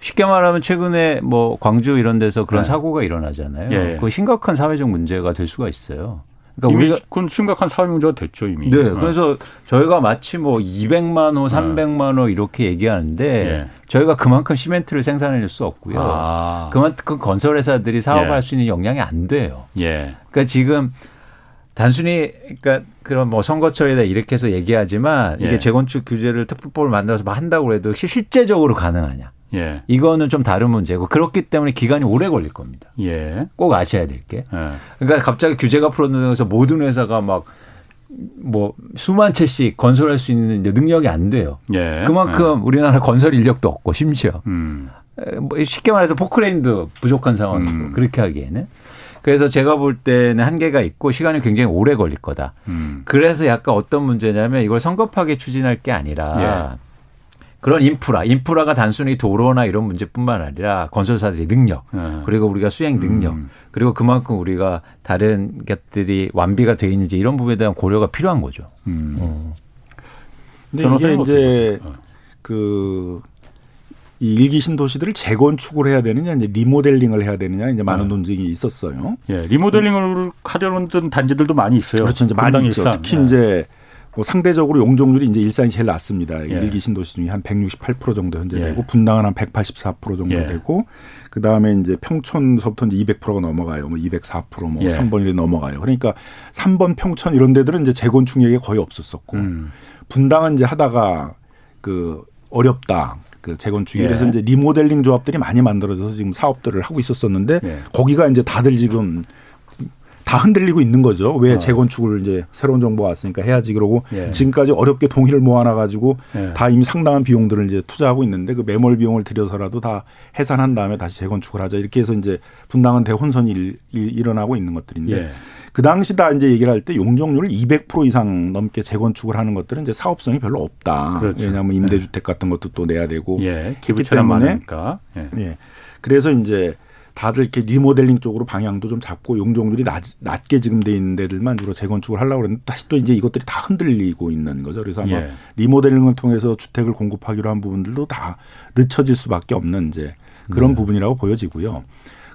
쉽게 말하면 최근에 뭐 광주 이런 데서 그런 네. 사고가 일어나잖아요. 예. 그 심각한 사회적 문제가 될 수가 있어요. 그러니까 우리가 그건 심각한 사회 문제가 됐죠 이미. 네, 네. 그래서 저희가 마치 뭐 200만 호, 300만 호 이렇게 얘기하는데 예. 저희가 그만큼 시멘트를 생산해낼 수 없고요. 아. 그만큼 건설 회사들이 사업할 예. 수 있는 역량이 안 돼요. 예. 그러니까 지금 단순히 그러니까 그런 뭐 선거철이다 이렇게 해서 얘기하지만 이게 예. 재건축 규제를 특별법을 만들어서 뭐 한다고 해도 실제적으로 가능하냐? 예. 이거는 좀 다른 문제고 그렇기 때문에 기간이 오래 걸릴 겁니다. 예. 꼭 아셔야 될 게. 예. 그러니까 갑자기 규제가 풀어놓면서 모든 회사가 막 뭐 수만 채씩 건설할 수 있는 능력이 안 돼요. 예. 그만큼 예. 우리나라 건설 인력도 없고 심지어 음. 뭐 쉽게 말해서 포크레인도 부족한 상황이고 음. 그렇게 하기에는. 그래서 제가 볼 때는 한계가 있고 시간이 굉장히 오래 걸릴 거다. 음. 그래서 약간 어떤 문제냐면 이걸 성급하게 추진할 게 아니라 예. 그런 인프라, 인프라가 단순히 도로나 이런 문제뿐만 아니라 건설사들의 능력, 네. 그리고 우리가 수행 능력, 음. 그리고 그만큼 우리가 다른 것들이 완비가 돼 있는지 이런 부분에 대한 고려가 필요한 거죠. 음. 어. 근데 이게 이제 그. 이 일기 신도시들을 재건축을 해야 되느냐, 이제 리모델링을 해야 되느냐, 이제 많은 네. 논쟁이 있었어요. 예, 리모델링을 하려는 단지들도 많이 있어요. 그렇죠. 이제 많이 있죠. 특히 네. 이제 뭐 상대적으로 용적률이 이제 일산이 제일 낮습니다. 예. 일기 신도시 중에 한 168% 정도 현재 예. 되고 분당은 한 184% 정도 예. 되고 그 다음에 이제 평촌서부터 이제 200%가 넘어가요. 뭐 204%뭐 예. 3번 이렇게 넘어가요. 그러니까 3번 평촌 이런 데들은 이제 재건축 얘기가 거의 없었었고 음. 분당은 이제 하다가 그 어렵다. 그 재건축이 예. 그래서 이제 리모델링 조합들이 많이 만들어져서 지금 사업들을 하고 있었었는데 예. 거기가 이제 다들 지금 다 흔들리고 있는 거죠. 왜 어. 재건축을 이제 새로운 정부가 왔으니까 해야지 그러고 예. 지금까지 어렵게 동의를 모아놔 가지고 예. 다 이미 상당한 비용들을 이제 투자하고 있는데 그 매몰 비용을 들여서라도 다 해산한 다음에 다시 재건축을 하자 이렇게 해서 이제 분당은 대혼선이 일, 일 어나고 있는 것들인데 예. 그 당시 다 이제 얘기를 할 때 용적률을 200% 이상 넘게 재건축을 하는 것들은 이제 사업성이 별로 없다. 그렇죠. 왜냐하면 임대주택 같은 것도 또 내야 되고 예. 기부 때문에 많으니까. 예. 예. 그래서 이제 다들 이렇게 리모델링 쪽으로 방향도 좀 잡고 용적률이 낮, 낮게 지금 돼 있는 데들만 주로 재건축을 하려고 그랬는데 다시 또 이제 이것들이 다 흔들리고 있는 거죠. 그래서 아마 예. 리모델링을 통해서 주택을 공급하기로 한 부분들도 다 늦춰질 수밖에 없는 이제 그런 네. 부분이라고 보여지고요.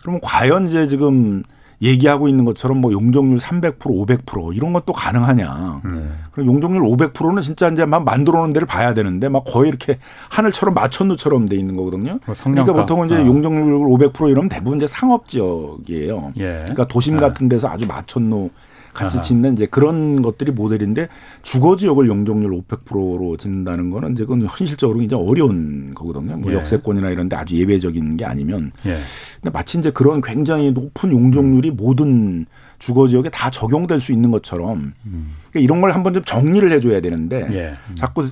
그러면 과연 이제 지금 얘기하고 있는 것처럼 뭐 용적률 300% 500% 이런 것도 가능하냐. 네. 그럼 용적률 500%는 진짜 이제 막 만들어 놓은 데를 봐야 되는데 막 거의 이렇게 하늘처럼 마천루처럼 돼 있는 거거든요. 뭐 그러니까 보통은 이제 아. 용적률 500% 이러면 대부분 이제 상업 지역이에요. 예. 그러니까 도심 네. 같은 데서 아주 마천루 같이 짓는 이제 그런 것들이 모델인데 주거 지역을 용적률 500%로 짓는다는 거는 이제 그건 현실적으로 굉장히 어려운 거거든요. 뭐 예. 역세권이나 이런 데 아주 예외적인 게 아니면. 예. 근데 마치 이제 그런 굉장히 높은 용적률이 음. 모든 주거 지역에 다 적용될 수 있는 것처럼 음. 그러니까 이런 걸 한번 좀 정리를 해줘야 되는데 예. 음. 자꾸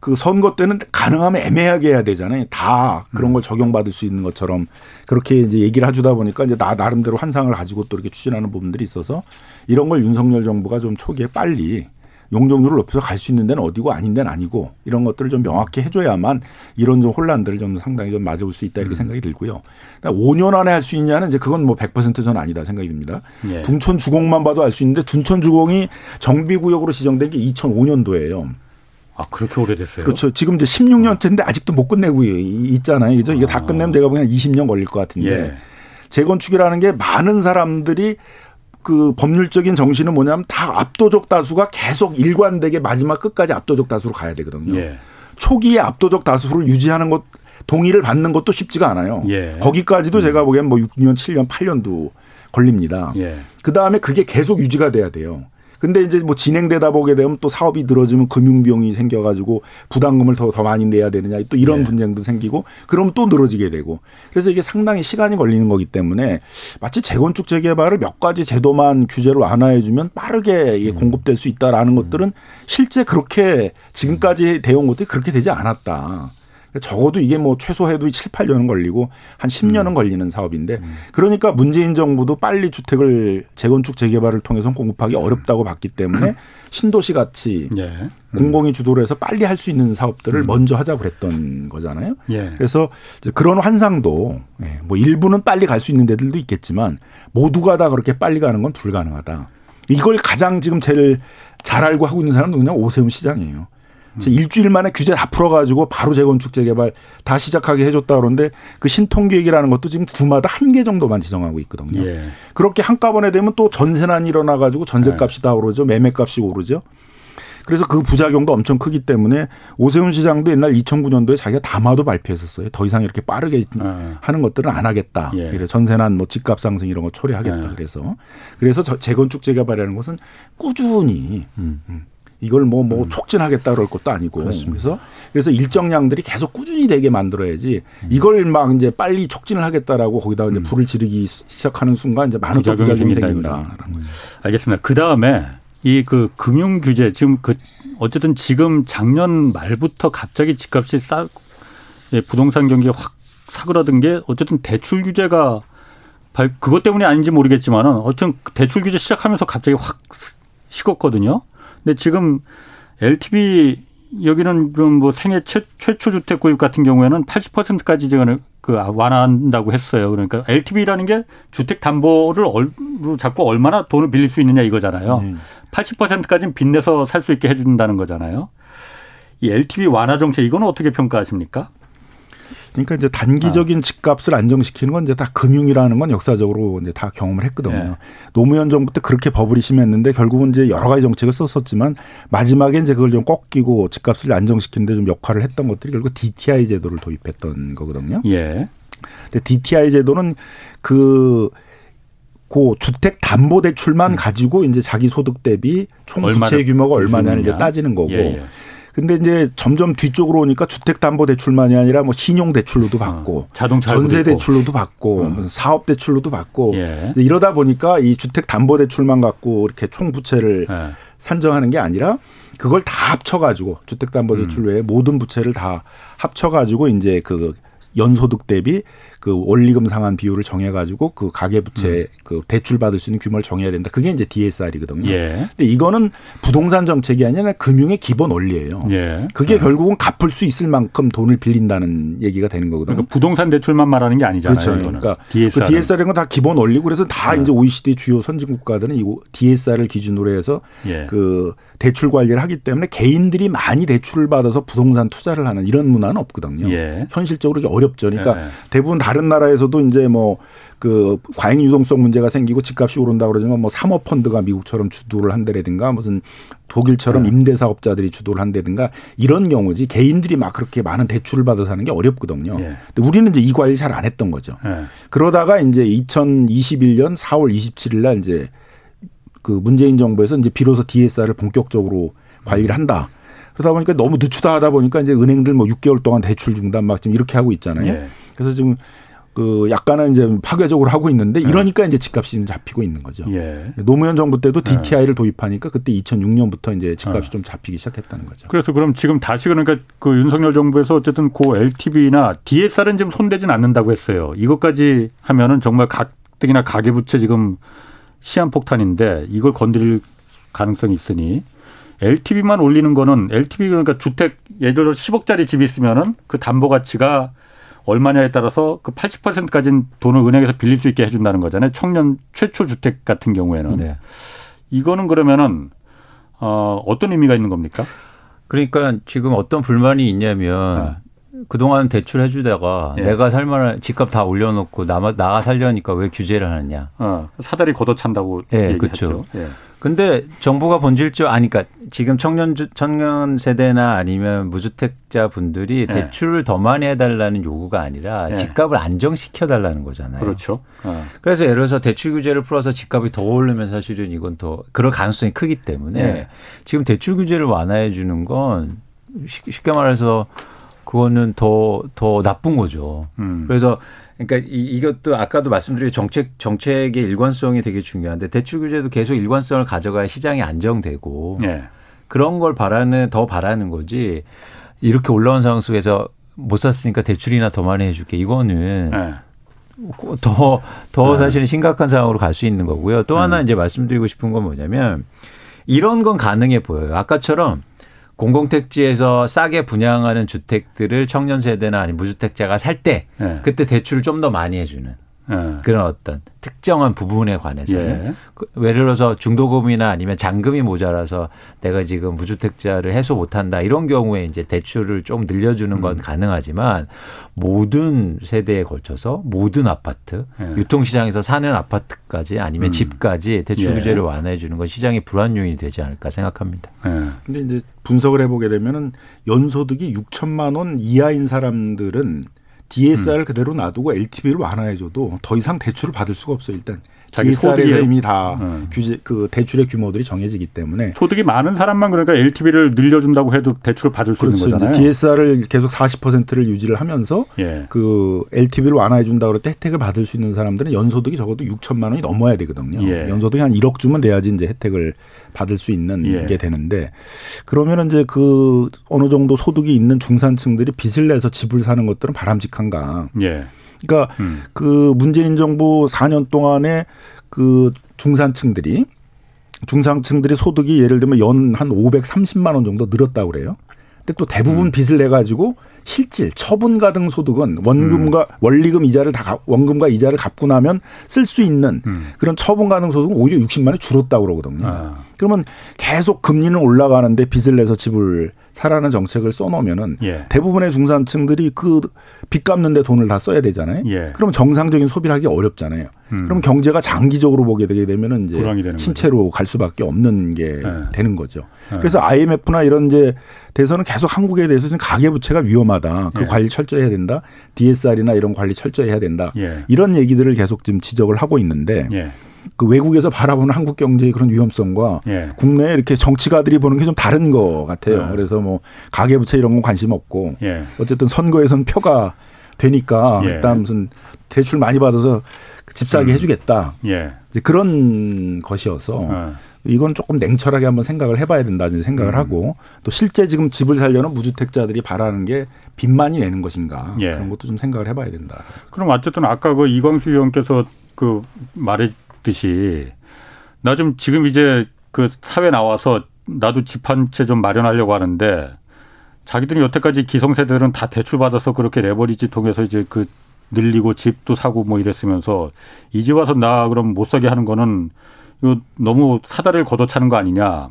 그 선거 때는 가능하면 애매하게 해야 되잖아요. 다 그런 음. 걸 적용받을 수 있는 것처럼 그렇게 이제 얘기를 해주다 보니까 이제 나 나름대로 환상을 가지고 또 이렇게 추진하는 부분들이 있어서 이런 걸 윤석열 정부가 좀 초기에 빨리 용적률을 높여서 갈 수 있는 데는 어디고 아닌 데는 아니고 이런 것들을 좀 명확히 해줘야만 이런 좀 혼란들을 좀 상당히 좀 맞아볼 수 있다 이렇게 음. 생각이 들고요. 5년 안에 할 수 있냐는 이제 그건 뭐 100% 저는 아니다 생각이 듭니다. 예. 둔촌 주공만 봐도 알 수 있는데 둔촌 주공이 정비구역으로 지정된 게 2005년도예요. 아, 그렇게 오래됐어요? 그렇죠. 지금 이제 16년째인데 아직도 못 끝내고 있잖아요. 그죠? 이게 아. 다 끝내면 제가 보기엔 20년 걸릴 것 같은데. 예. 재건축이라는 게 많은 사람들이 그 법률적인 정신은 뭐냐면 다 압도적 다수가 계속 일관되게 마지막 끝까지 압도적 다수로 가야 되거든요. 예. 초기에 압도적 다수를 유지하는 것 동의를 받는 것도 쉽지가 않아요. 예. 거기까지도 음. 제가 보기엔 뭐 6년, 7년, 8년도 걸립니다. 예. 그 다음에 그게 계속 유지가 돼야 돼요. 근데 이제 뭐 진행되다 보게 되면 또 사업이 늘어지면 금융비용이 생겨가지고 부담금을 더, 더 많이 내야 되느냐 또 이런 네. 분쟁도 생기고 그러면 또 늘어지게 되고 그래서 이게 상당히 시간이 걸리는 거기 때문에 마치 재건축 재개발을 몇 가지 제도만 규제로 완화해주면 빠르게 이게 음. 공급될 수 있다라는 것들은 실제 그렇게 지금까지 되어온 것들이 그렇게 되지 않았다. 적어도 이게 뭐 최소해도 7, 8년은 걸리고 한 10년은 음. 걸리는 사업인데 음. 그러니까 문재인 정부도 빨리 주택을 재건축 재개발을 통해서 공급하기 어렵다고 봤기 때문에 신도시 같이 예. 음. 공공이 주도를 해서 빨리 할 수 있는 사업들을 음. 먼저 하자고 그랬던 거잖아요. 예. 그래서 그런 환상도 예, 뭐 일부는 빨리 갈 수 있는 데들도 있겠지만 모두가 다 그렇게 빨리 가는 건 불가능하다. 이걸 가장 지금 제일 잘 알고 하고 있는 사람은 그냥 오세훈 시장이에요. 일주일 만에 규제 다 풀어가지고 바로 재건축 재개발 다 시작하게 해줬다 그러는데 그 신통계획이라는 것도 지금 구마다 한 개 정도만 지정하고 있거든요. 예. 그렇게 한꺼번에 되면 또 전세난이 일어나가지고 전세값이 네. 다 오르죠. 매매값이 오르죠. 그래서 그 부작용도 엄청 크기 때문에 오세훈 시장도 옛날 2009년도에 자기가 담화도 발표했었어요. 더 이상 이렇게 빠르게 네. 하는 것들은 안 하겠다. 예. 그래 전세난 뭐 집값 상승 이런 거 초래하겠다. 네. 그래서 그래서 재건축 재개발이라는 것은 꾸준히 음. 음. 이걸 뭐뭐 뭐 음. 촉진하겠다 그럴 것도 아니고 그렇습니다. 그래서 그래서 일정량들이 계속 꾸준히 되게 만들어야지 음. 이걸 막 이제 빨리 촉진을 하겠다라고 거기다 이제 음. 불을 지르기 시작하는 순간 이제 많은 부작용이 생긴다. 음. 알겠습니다. 그 다음에 이 그 금융 규제 지금 그 어쨌든 지금 작년 말부터 갑자기 집값이 싸 예, 부동산 경기가 확 사그라든 게 어쨌든 대출 규제가 그것 때문이 아닌지 모르겠지만은 어쨌든 대출 규제 시작하면서 갑자기 확 식었거든요. 근데 지금 LTV 여기는 뭐 생애 최, 최초 주택 구입 같은 경우에는 80%까지 지금 그 완화한다고 했어요. 그러니까 LTV라는 게 주택 담보를 얼, 자꾸 얼마나 돈을 빌릴 수 있느냐 이거잖아요. 네. 80%까지는 빚내서 살 수 있게 해준다는 거잖아요. 이 LTV 완화 정책 이거는 어떻게 평가하십니까? 그러니까 이제 단기적인 아. 집값을 안정시키는 건 이제 다 금융이라는 건 역사적으로 이제 다 경험을 했거든요. 예. 노무현 정부 때 그렇게 버블이 심했는데 결국은 이제 여러 가지 정책을 썼었지만 마지막에 이제 그걸 좀 꺾이고 집값을 안정시키는데 좀 역할을 했던 것들이 결국 DTI 제도를 도입했던 거거든요. 예. 근데 DTI 제도는 그, 고 주택 담보 대출만 음. 가지고 이제 자기 소득 대비 총 부채 규모가 얼마냐를 이제 따지는 거고. 예, 예. 근데 이제 점점 뒤쪽으로 오니까 주택담보대출만이 아니라 뭐 신용대출로도 어, 받고 어, 자동차 전세대출로도 받고 어. 사업대출로도 받고 예. 이러다 보니까 이 주택담보대출만 갖고 이렇게 총 부채를 예. 산정하는 게 아니라 그걸 다 합쳐가지고 주택담보대출 음. 외에 모든 부채를 다 합쳐가지고 이제 그 연소득 대비 그 원리금 상환 비율을 정해가지고 그 가계부채 음. 그 대출 받을 수 있는 규모를 정해야 된다. 그게 이제 DSR이거든요. 예. 근데 이거는 부동산 정책이 아니라 금융의 기본 원리예요. 예. 그게 예. 결국은 갚을 수 있을 만큼 돈을 빌린다는 얘기가 되는 거거든요. 그러니까 부동산 대출만 말하는 게 아니잖아요. 그렇죠. 그러니까 DSR. 그 DSR은 건다 기본 원리고 그래서 다 네. 이제 OECD 주요 선진 국가들은 이 DSR을 기준으로 해서 예. 그 대출 관리를 하기 때문에 개인들이 많이 대출을 받아서 부동산 투자를 하는 이런 문화는 없거든요. 예. 현실적으로 어렵죠. 그러니까 예. 대부분 다른 나라에서도 이제 뭐 그 과잉 유동성 문제가 생기고 집값이 오른다 그러지만 뭐 사모 펀드가 미국처럼 주도를 한다라든가 무슨 독일처럼 예. 임대사업자들이 주도를 한다든가 이런 경우지 개인들이 막 그렇게 많은 대출을 받아서 하는 게 어렵거든요. 예. 근데 우리는 이제 이 관리 잘 안 했던 거죠. 예. 그러다가 이제 2021년 4월 27일 날 이제 그 문재인 정부에서 이제 비로소 DSR을 본격적으로 관리를 한다. 그러다 보니까 너무 늦추다 하다 보니까 이제 은행들 뭐 6개월 동안 대출 중단 막 지금 이렇게 하고 있잖아요. 예. 그래서 지금 그 약간은 이제 파괴적으로 하고 있는데 예. 이러니까 예. 이제 집값이 잡히고 있는 거죠. 예. 노무현 정부 때도 DTI를 예. 도입하니까 그때 2006년부터 이제 집값이 예. 좀 잡히기 시작했다는 거죠. 그래서 그럼 지금 다시 그러니까 그 윤석열 정부에서 어쨌든 고 LTV나 DSR은 지금 손대진 않는다고 했어요. 이것까지 하면은 정말 가뜩이나 가계부채 지금 시한폭탄인데 이걸 건드릴 가능성이 있으니 LTV만 올리는 거는 LTV 그러니까 주택 예를 들어 10억짜리 집이 있으면은 그 담보 가치가 얼마냐에 따라서 그 80%까지는 돈을 은행에서 빌릴 수 있게 해준다는 거잖아요. 청년 최초 주택 같은 경우에는 네. 이거는 그러면은 어 어떤 의미가 있는 겁니까? 그러니까 지금 어떤 불만이 있냐면 네. 그동안 대출해 주다가 예. 내가 살만한 집값 다 올려놓고 나가 나가 살려니까 왜 규제를 하느냐. 어, 사다리 걷어찬다고 예, 그렇죠. 예. 근데 정부가 본질적 아니까 그러니까 지금 청년 주, 청년 세대나 아니면 무주택자 분들이 예. 대출을 더 많이 해달라는 요구가 아니라 예. 집값을 안정시켜 달라는 거잖아요. 그렇죠. 어. 그래서 예를 들어서 대출 규제를 풀어서 집값이 더 오르면 사실은 이건 더 그럴 가능성이 크기 때문에 예. 지금 대출 규제를 완화해 주는 건 쉽게 말해서 그거는 더, 더 나쁜 거죠. 음. 그래서 그러니까 이, 이것도 아까도 말씀드린 정책, 정책의 일관성이 되게 중요한데 대출 규제도 계속 일관성을 가져가야 시장이 안정되고 네. 그런 걸 바라는, 더 바라는 거지 이렇게 올라온 상황 속에서 못 샀으니까 대출이나 더 많이 해줄게. 이거는 네. 더, 더 네. 사실은 심각한 상황으로 갈 수 있는 거고요. 또 하나 음. 이제 말씀드리고 싶은 건 뭐냐면 이런 건 가능해 보여요. 아까처럼 공공택지에서 싸게 분양하는 주택들을 청년 세대나 아니 무주택자가 살때 네. 그때 대출을 좀 더 많이 해주는 네. 그런 어떤 특정한 부분에 관해서는 예. 그 예를 들어서 중도금이나 아니면 잔금이 모자라서 내가 지금 무주택자를 해소 못한다 이런 경우에 이제 대출을 좀 늘려주는 건 음. 가능하지만 모든 세대에 걸쳐서 모든 아파트 예. 유통시장에서 사는 아파트까지 아니면 음. 집까지 대출 예. 규제를 완화해 주는 건 시장의 불안 요인이 되지 않을까 생각합니다. 예. 근데 이제 분석을 해보게 되면은 연소득이 6천만 원 이하인 사람들은 DSR을 음. 그대로 놔두고 LTV를 완화해줘도 더 이상 대출을 받을 수가 없어요. 일단 DSR에서 이미 다 음. 규제 그 대출의 규모들이 정해지기 때문에 소득이 많은 사람만 그러니까 LTV를 늘려준다고 해도 대출을 받을 수 그렇죠. 있는 거잖아요. DSR을 계속 40%를 유지를 하면서 예. 그 LTV를 완화해 준다 그럴 때 혜택을 받을 수 있는 사람들은 연소득이 적어도 6천만 원이 넘어야 되거든요. 예. 연소득이 한 1억 주면 돼야지 이제 혜택을 받을 수 있는 예. 게 되는데 그러면 이제 그 어느 정도 소득이 있는 중산층들이 빚을 내서 집을 사는 것들은 바람직한 가? 예. 그러니까 음. 그 문재인 정부 4년 동안에 그 중산층들이 중산층들이 소득이 예를 들면 연 한 530만 원 정도 늘었다고 그래요. 근데 또 대부분 음. 빚을 내 가지고 실질 처분 가 등 소득은 원금과 음. 원리금 이자를 다 원금과 이자를 갚고 나면 쓸 수 있는 음. 그런 처분가 등 소득은 오히려 60만 원이 줄었다고 그러거든요. 아. 그러면 계속 금리는 올라가는데 빚을 내서 집을 사라는 정책을 써놓으면은 예. 대부분의 중산층들이 그 빚 갚는데 돈을 다 써야 되잖아요. 예. 그러면 정상적인 소비를 하기 어렵잖아요. 음. 그럼 경제가 장기적으로 보게 되게 되면은 이제 침체로 갈 수밖에 없는 게 예. 되는 거죠. 예. 그래서 IMF나 이런 이제 대선은 계속 한국에 대해서 지금 가계부채가 위험하다. 그 예. 관리 철저히 해야 된다. DSR이나 이런 관리 철저히 해야 된다. 예. 이런 얘기들을 계속 지금 지적을 하고 있는데 그 외국에서 바라보는 한국 경제의 그런 위험성과 예. 국내에 이렇게 정치가들이 보는 게 좀 다른 것 같아요. 예. 그래서 뭐 가계부채 이런 건 관심 없고 예. 어쨌든 선거에선 표가 되니까 예. 일단 무슨 대출 많이 받아서 집 사게 음. 해주겠다. 예. 이제 그런 것이어서 어. 이건 조금 냉철하게 한번 생각을 해봐야 된다는 생각을 음. 하고 또 실제 지금 집을 살려는 무주택자들이 바라는 게 빚만이 내는 것인가 예. 그런 것도 좀 생각을 해봐야 된다. 그럼 어쨌든 아까 그 이광수 의원께서 그 말해 듯이 나 좀 지금 이제 그 사회 나와서 나도 집 한 채 좀 마련하려고 하는데 자기들이 여태까지 기성세대들은 다 대출 받아서 그렇게 레버리지 통해서 이제 그 늘리고 집도 사고 뭐 이랬으면서 이제 와서 나 그럼 못 사게 하는 거는 이거 너무 사다리를 걷어차는 거 아니냐.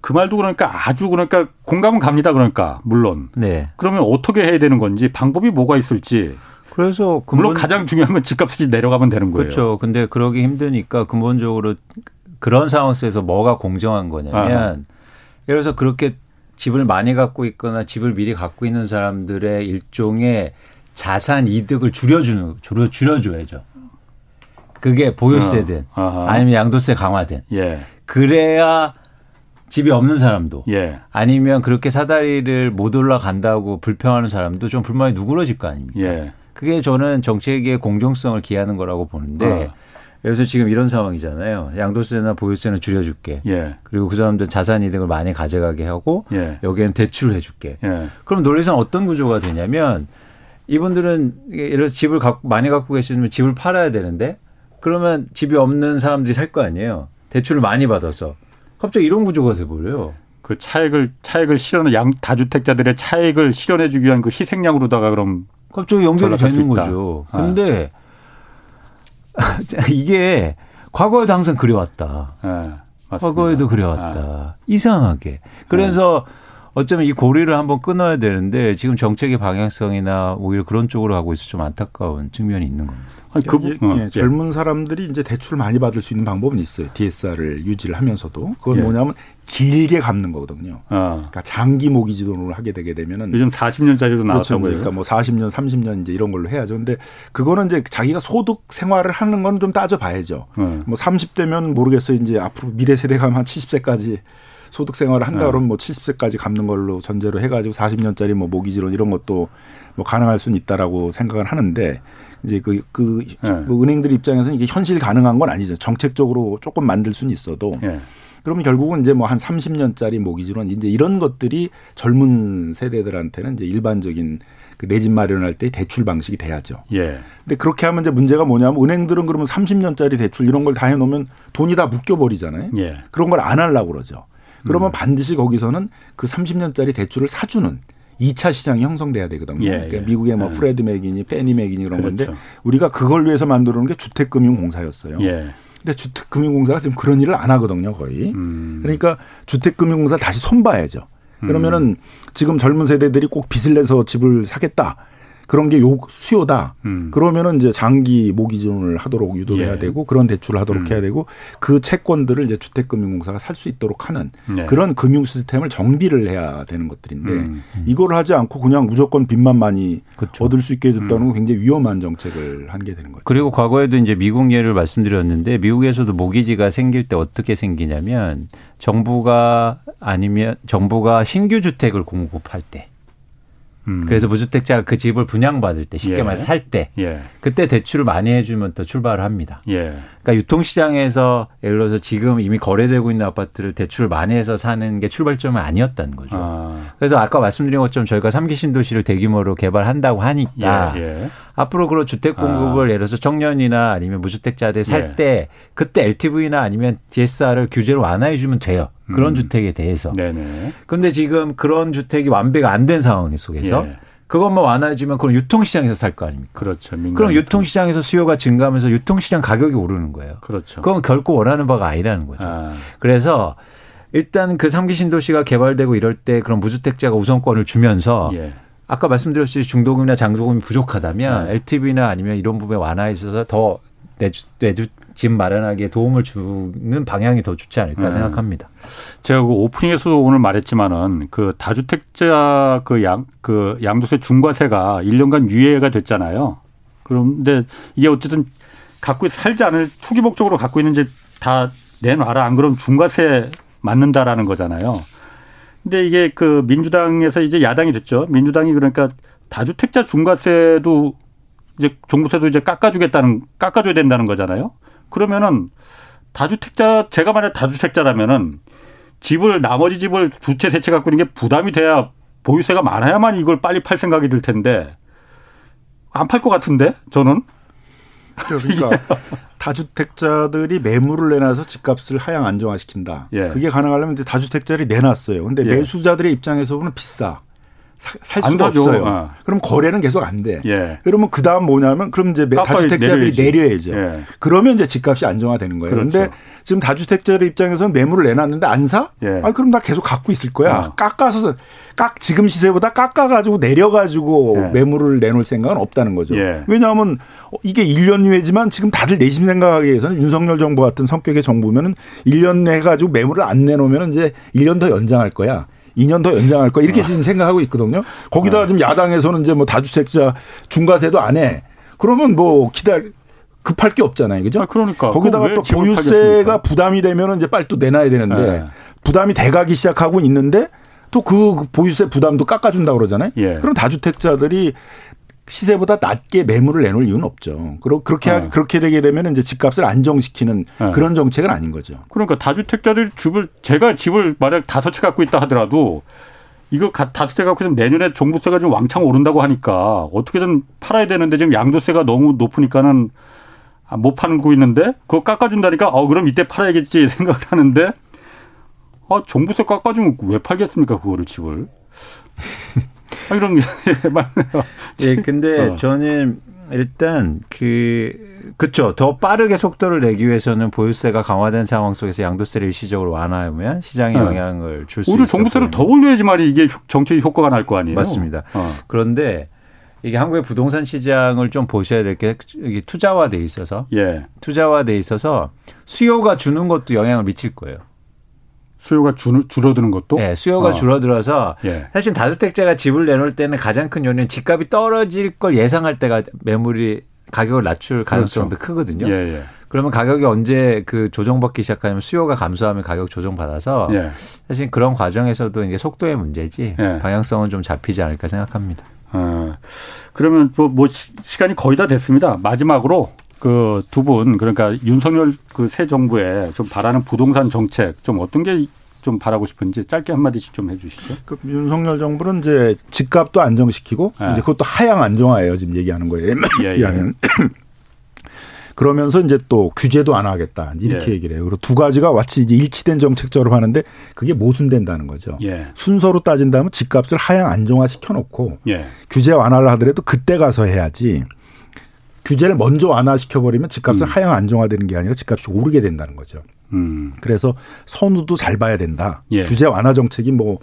그 말도 그러니까 아주 그러니까 공감은 갑니다. 그러니까 물론. 네. 그러면 어떻게 해야 되는 건지 방법이 뭐가 있을지 그래서 근본... 물론 가장 중요한 건 집값이 내려가면 되는 거예요. 그렇죠. 근데 그러기 힘드니까 근본적으로 그런 상황 속에서 뭐가 공정한 거냐면 아. 예를 들어서 그렇게 집을 많이 갖고 있거나 집을 미리 갖고 있는 사람들의 일종의 자산 이득을 줄여주는 줄여 줄여줘야죠. 그게 보유세든 어. 아니면 양도세 강화든 예. 그래야 집이 없는 사람도 예. 아니면 그렇게 사다리를 못 올라간다고 불평하는 사람도 좀 불만이 누그러질 거 아닙니까? 예. 그게 저는 정책의 공정성을 기하는 거라고 보는데 어. 그래서 지금 이런 상황이잖아요. 양도세나 보유세는 줄여줄게. 예. 그리고 그 사람들 자산 이득을 많이 가져가게 하고 예. 여기에는 대출을 해줄게. 예. 그럼 논리상 어떤 구조가 되냐면 이분들은 예를 들어 집을 갖고 많이 갖고 계시면 집을 팔아야 되는데 그러면 집이 없는 사람들이 살 거 아니에요. 대출을 많이 받아서 갑자기 이런 구조가 돼버려요. 그 차액을 차액을 실현해 양 다주택자들의 차액을 실현해주기 위한 그 희생양으로다가 그럼 갑자기 연결이 되는 거죠. 아. 근데 <laughs> 이게 과거에도 항상 그래왔다. 네, 과거에도 그래왔다. 아. 이상하게. 그래서 네. 어쩌면 이 고리를 한번 끊어야 되는데 지금 정책의 방향성이나 오히려 그런 쪽으로 가고 있어 좀 안타까운 측면이 있는 겁니다. 그, 예, 예, 젊은 사람들이 이제 대출을 많이 받을 수 있는 방법은 있어요. DSR을 유지를 하면서도 그건 예. 뭐냐면 길게 갚는 거거든요. 아. 그러니까 장기 모기지 돈으로 하게 되게 되면은 요즘 40년짜리도 나왔죠. 그렇죠. 그러니까 뭐 40년, 30년 이제 이런 걸로 해야죠. 근데 그거는 이제 자기가 소득 생활을 하는 건 좀 따져 봐야죠. 네. 뭐 30대면 모르겠어요. 이제 앞으로 미래 세대가 한 70세까지 소득 생활을 한다 네. 그러면 뭐 70세까지 갚는 걸로 전제로 해가지고 40년짜리 뭐 모기지론 이런 것도 뭐 가능할 수는 있다라고 생각을 하는데 이제 그, 그, 네. 뭐 은행들 입장에서는 이게 현실 가능한 건 아니죠. 정책적으로 조금 만들 수는 있어도. 네. 그러면 결국은 이제 뭐 한 30년짜리 모기지론 이제 이런 것들이 젊은 세대들한테는 이제 일반적인 그 내 집 마련할 때 대출 방식이 돼야죠. 예. 근데 그렇게 하면 이제 문제가 뭐냐면 은행들은 그러면 30년짜리 대출 이런 걸 다 해놓으면 돈이 다 묶여버리잖아요. 예. 그런 걸 안 하려고 그러죠. 그러면 음. 반드시 거기서는 그 30년짜리 대출을 사주는 2차 시장이 형성돼야 되거든요. 예, 그러니까 예. 미국의 뭐 예. 프레드 맥이니 페니 맥이니 그런 그렇죠. 건데 우리가 그걸 위해서 만들어 놓은 게 주택금융공사였어요. 예. 근데 주택금융공사가 지금 그런 일을 안 하거든요, 거의. 음. 그러니까 주택금융공사 다시 손봐야죠. 그러면은 음. 지금 젊은 세대들이 꼭 빚을 내서 집을 사겠다. 그런 게 요, 수요다. 음. 그러면은 이제 장기 모기지원을 하도록 유도해야 예. 되고 그런 대출을 하도록 음. 해야 되고 그 채권들을 이제 주택금융공사가 살 수 있도록 하는 네. 그런 금융 시스템을 정비를 해야 되는 것들인데 음. 이걸 하지 않고 그냥 무조건 빚만 많이 그렇죠. 얻을 수 있게 해줬다는 건 음. 굉장히 위험한 정책을 한 게 되는 거죠. 그리고 과거에도 이제 미국 예를 말씀드렸는데 미국에서도 모기지가 생길 때 어떻게 생기냐면 정부가 아니면 정부가 신규 주택을 공급할 때 음. 그래서 무주택자가 그 집을 분양받을 때 쉽게 예. 말해 살때 예. 그때 대출을 많이 해주면 또 출발을 합니다. 예. 그러니까 유통시장에서 예를 들어서 지금 이미 거래되고 있는 아파트를 대출을 많이 해서 사는 게 출발점은 아니었다는 거죠. 아. 그래서 아까 말씀드린 것처럼 저희가 삼기 신도시를 대규모로 개발한다고 하니까 예, 예. 앞으로 그런 주택 공급을 아. 예를 들어서 청년이나 아니면 무주택자들이 살때 예. 그때 LTV나 아니면 DSR을 규제로 완화해 주면 돼요. 그런 음. 주택에 대해서. 네네. 근데 지금 그런 주택이 완배가 안 된 상황 속에서 예. 그것만 완화해주면 그럼 유통시장에서 살 거 아닙니까? 그렇죠. 그럼 유통시장에서 수요가 증가하면서 유통시장 가격이 오르는 거예요. 그렇죠. 그건 결코 원하는 바가 아니라는 거죠. 아. 그래서 일단 그 3기 신도시가 개발되고 이럴 때 그런 무주택자가 우선권을 주면서 예. 아까 말씀드렸듯이 중도금이나 장도금이 부족하다면 네. LTV나 아니면 이런 부분에 완화해 있어서 더 내주, 내주 집 마련하기에 도움을 주는 방향이 더 좋지 않을까 네. 생각합니다. 제가 그 오프닝에서도 오늘 말했지만은 그 다주택자 그 양, 그 양도세 중과세가 1년간 유예가 됐잖아요. 그런데 이게 어쨌든 갖고 살지 않을 투기 목적으로 갖고 있는 집 다 내놔라. 안 그러면 중과세 맞는다라는 거잖아요. 근데 이게 그 민주당에서 이제 야당이 됐죠. 민주당이 그러니까 다주택자 중과세도 이제 종부세도 이제 깎아주겠다는 깎아줘야 된다는 거잖아요. 그러면은 다주택자 제가 만약 다주택자라면은 집을 나머지 집을 두 채 세 채 갖고 있는 게 부담이 돼야 보유세가 많아야만 이걸 빨리 팔 생각이 들 텐데 안 팔 것 같은데 저는 그러니까 <laughs> 다주택자들이 매물을 내놔서 집값을 하향 안정화시킨다. 예. 그게 가능하려면 다주택자들이 내놨어요. 근데 예. 매수자들의 입장에서 보면 비싸. 살 수가 없어요. 어. 그럼 거래는 계속 안 돼. 예. 그러면 그 다음 뭐냐면 그럼 이제 다주택자들이 내려야죠. 예. 그러면 이제 집값이 안정화되는 거예요. 그런데 그렇죠. 지금 다주택자들 입장에서는 매물을 내놨는데 안 사? 예. 아 그럼 나 계속 갖고 있을 거야. 어. 깎아서 깎 지금 시세보다 깎아가지고 내려가지고 예. 매물을 내놓을 생각은 없다는 거죠. 예. 왜냐하면 이게 1년 후에지만 지금 다들 내심 생각하기 위해서는 윤석열 정부 같은 성격의 정부면은 1년 해가지고 매물을 안 내놓으면 이제 1년 더 연장할 거야. 2년 더 연장할 거 이렇게 지금 생각하고 있거든요. 거기다가 어. 지금 야당에서는 이제 뭐 다주택자 중과세도 안 해. 그러면 뭐 기다려 급할 게 없잖아요. 그죠? 아, 그러니까. 거기다가 또 보유세가 부담이 되면 이제 빨리 또 내놔야 되는데 네. 부담이 돼가기 시작하고 있는데 또 그 보유세 부담도 깎아준다고 그러잖아요. 예. 그럼 다주택자들이 시세보다 낮게 매물을 내놓을 이유는 없죠. 그렇게 네. 그렇게 되게 되면 이제 집값을 안정시키는 네. 그런 정책은 아닌 거죠. 그러니까 다주택자들 집을 제가 집을 만약 다섯 채 갖고 있다 하더라도 이거 다섯 채 갖고 있으면 내년에 종부세가 좀 왕창 오른다고 하니까 어떻게든 팔아야 되는데 지금 양도세가 너무 높으니까는 못 파고 있는데 그거 깎아준다니까 어 그럼 이때 팔아야겠지 <laughs> 생각을 하는데 아 종부세 깎아주면 왜 팔겠습니까 그거를 집을 아, 이런 <laughs> 맞네요. 예, 근데 어. 저는 일단 그 그쵸 더 빠르게 속도를 내기 위해서는 보유세가 강화된 상황 속에서 양도세를 일시적으로 완화하면 시장에 네. 영향을 줄 수 있어요. 오히려 종부세를 더 올려야지만이 이게 정책이 효과가 날 거 아니에요. 맞습니다. 어. 그런데 이게 한국의 부동산 시장을 좀 보셔야 될 게 투자화돼 있어서 예. 투자화돼 있어서 수요가 주는 것도 영향을 미칠 거예요. 수요가 줄, 줄어드는 것도? 네, 수요가 어. 줄어들어서 예. 사실 다주택자가 집을 내놓을 때는 가장 큰 요인은 집값이 떨어질 걸 예상할 때가 매물이 가격을 낮출 가능성도 그렇죠. 크거든요. 예, 예. 그러면 가격이 언제 그 조정받기 시작하면 수요가 감소하면 가격 조정받아서 예. 사실 그런 과정에서도 이제 속도의 문제지 예. 방향성은 좀 잡히지 않을까 생각합니다. 어, 그러면 뭐, 뭐 시 간이 거의 다 됐습니다. 마지막으로 그 두 분 그러니까 윤석열 그 새 정부에 좀 바라는 부동산 정책 좀 어떤 게 좀 바라고 싶은지 짧게 한 마디씩 좀 해주시죠. 그 윤석열 정부는 이제 집값도 안정시키고 네. 이제 그것도 하향 안정화예요 지금 얘기하는 거예요. 예. 예. <clears throat> <clears throat> 그러면서 이제 또 규제도 안 하겠다 이렇게 예. 얘기를 해요. 그리고 두 가지가 마치 이제 일치된 정책처럼 하는데 그게 모순된다는 거죠. 예. 순서로 따진다면 집값을 하향 안정화 시켜놓고 예. 규제 완화를 하더라도 그때 가서 해야지 규제를 먼저 완화시켜 버리면 집값은 음. 하향 안정화되는 게 아니라 집값이 오르게 된다는 거죠. 음. 그래서 선우도 잘 봐야 된다. 예. 규제 완화 정책이 뭐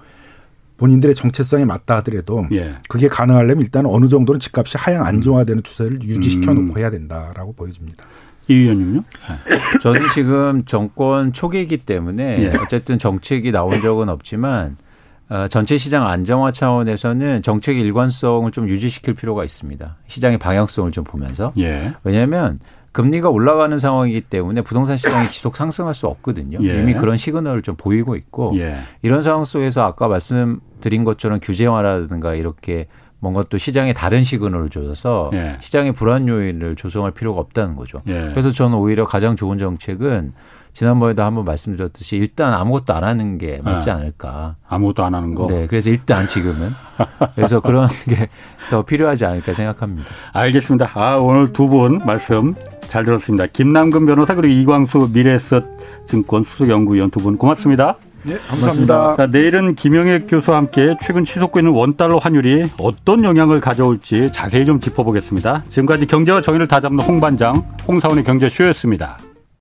본인들의 정체성에 맞다 하더라도 예. 그게 가능하려면 일단 어느 정도는 집값이 하향 안정화되는 추세를 유지시켜 놓고 음. 해야 된다라고 보여집니다. 이 의원님요? 네. 저는 지금 정권 초기이기 때문에 예. 어쨌든 정책이 나온 적은 없지만 어, 전체 시장 안정화 차원에서는 정책의 일관성을 좀 유지시킬 필요가 있습니다. 시장의 방향성을 좀 보면서. 예. 왜냐하면 금리가 올라가는 상황이기 때문에 부동산 시장이 지속 상승할 수 없거든요. 예. 이미 그런 시그널을 좀 보이고 있고 예. 이런 상황 속에서 아까 말씀드린 것처럼 규제화라든가 이렇게 뭔가 또 시장에 다른 시그널을 줘서 예. 시장의 불안 요인을 조성할 필요가 없다는 거죠. 예. 그래서 저는 오히려 가장 좋은 정책은 지난번에도 한번 말씀드렸듯이 일단 아무것도 안 하는 게 맞지 네. 않을까. 아무것도 안 하는 거. 네. 그래서 일단 지금은 <laughs> 그래서 그런 게 더 필요하지 않을까 생각합니다. 알겠습니다. 아, 오늘 두 분 말씀 잘 들었습니다. 김남근 변호사 그리고 이광수 미래에셋 증권 수석연구위원 두 분 고맙습니다. 네, 감사합니다. 자, 내일은 김영애 교수와 함께 최근 치솟고 있는 원달러 환율이 어떤 영향을 가져올지 자세히 좀 짚어보겠습니다. 지금까지 경제와 정의를 다잡는 홍반장 홍사원의 경제쇼였습니다.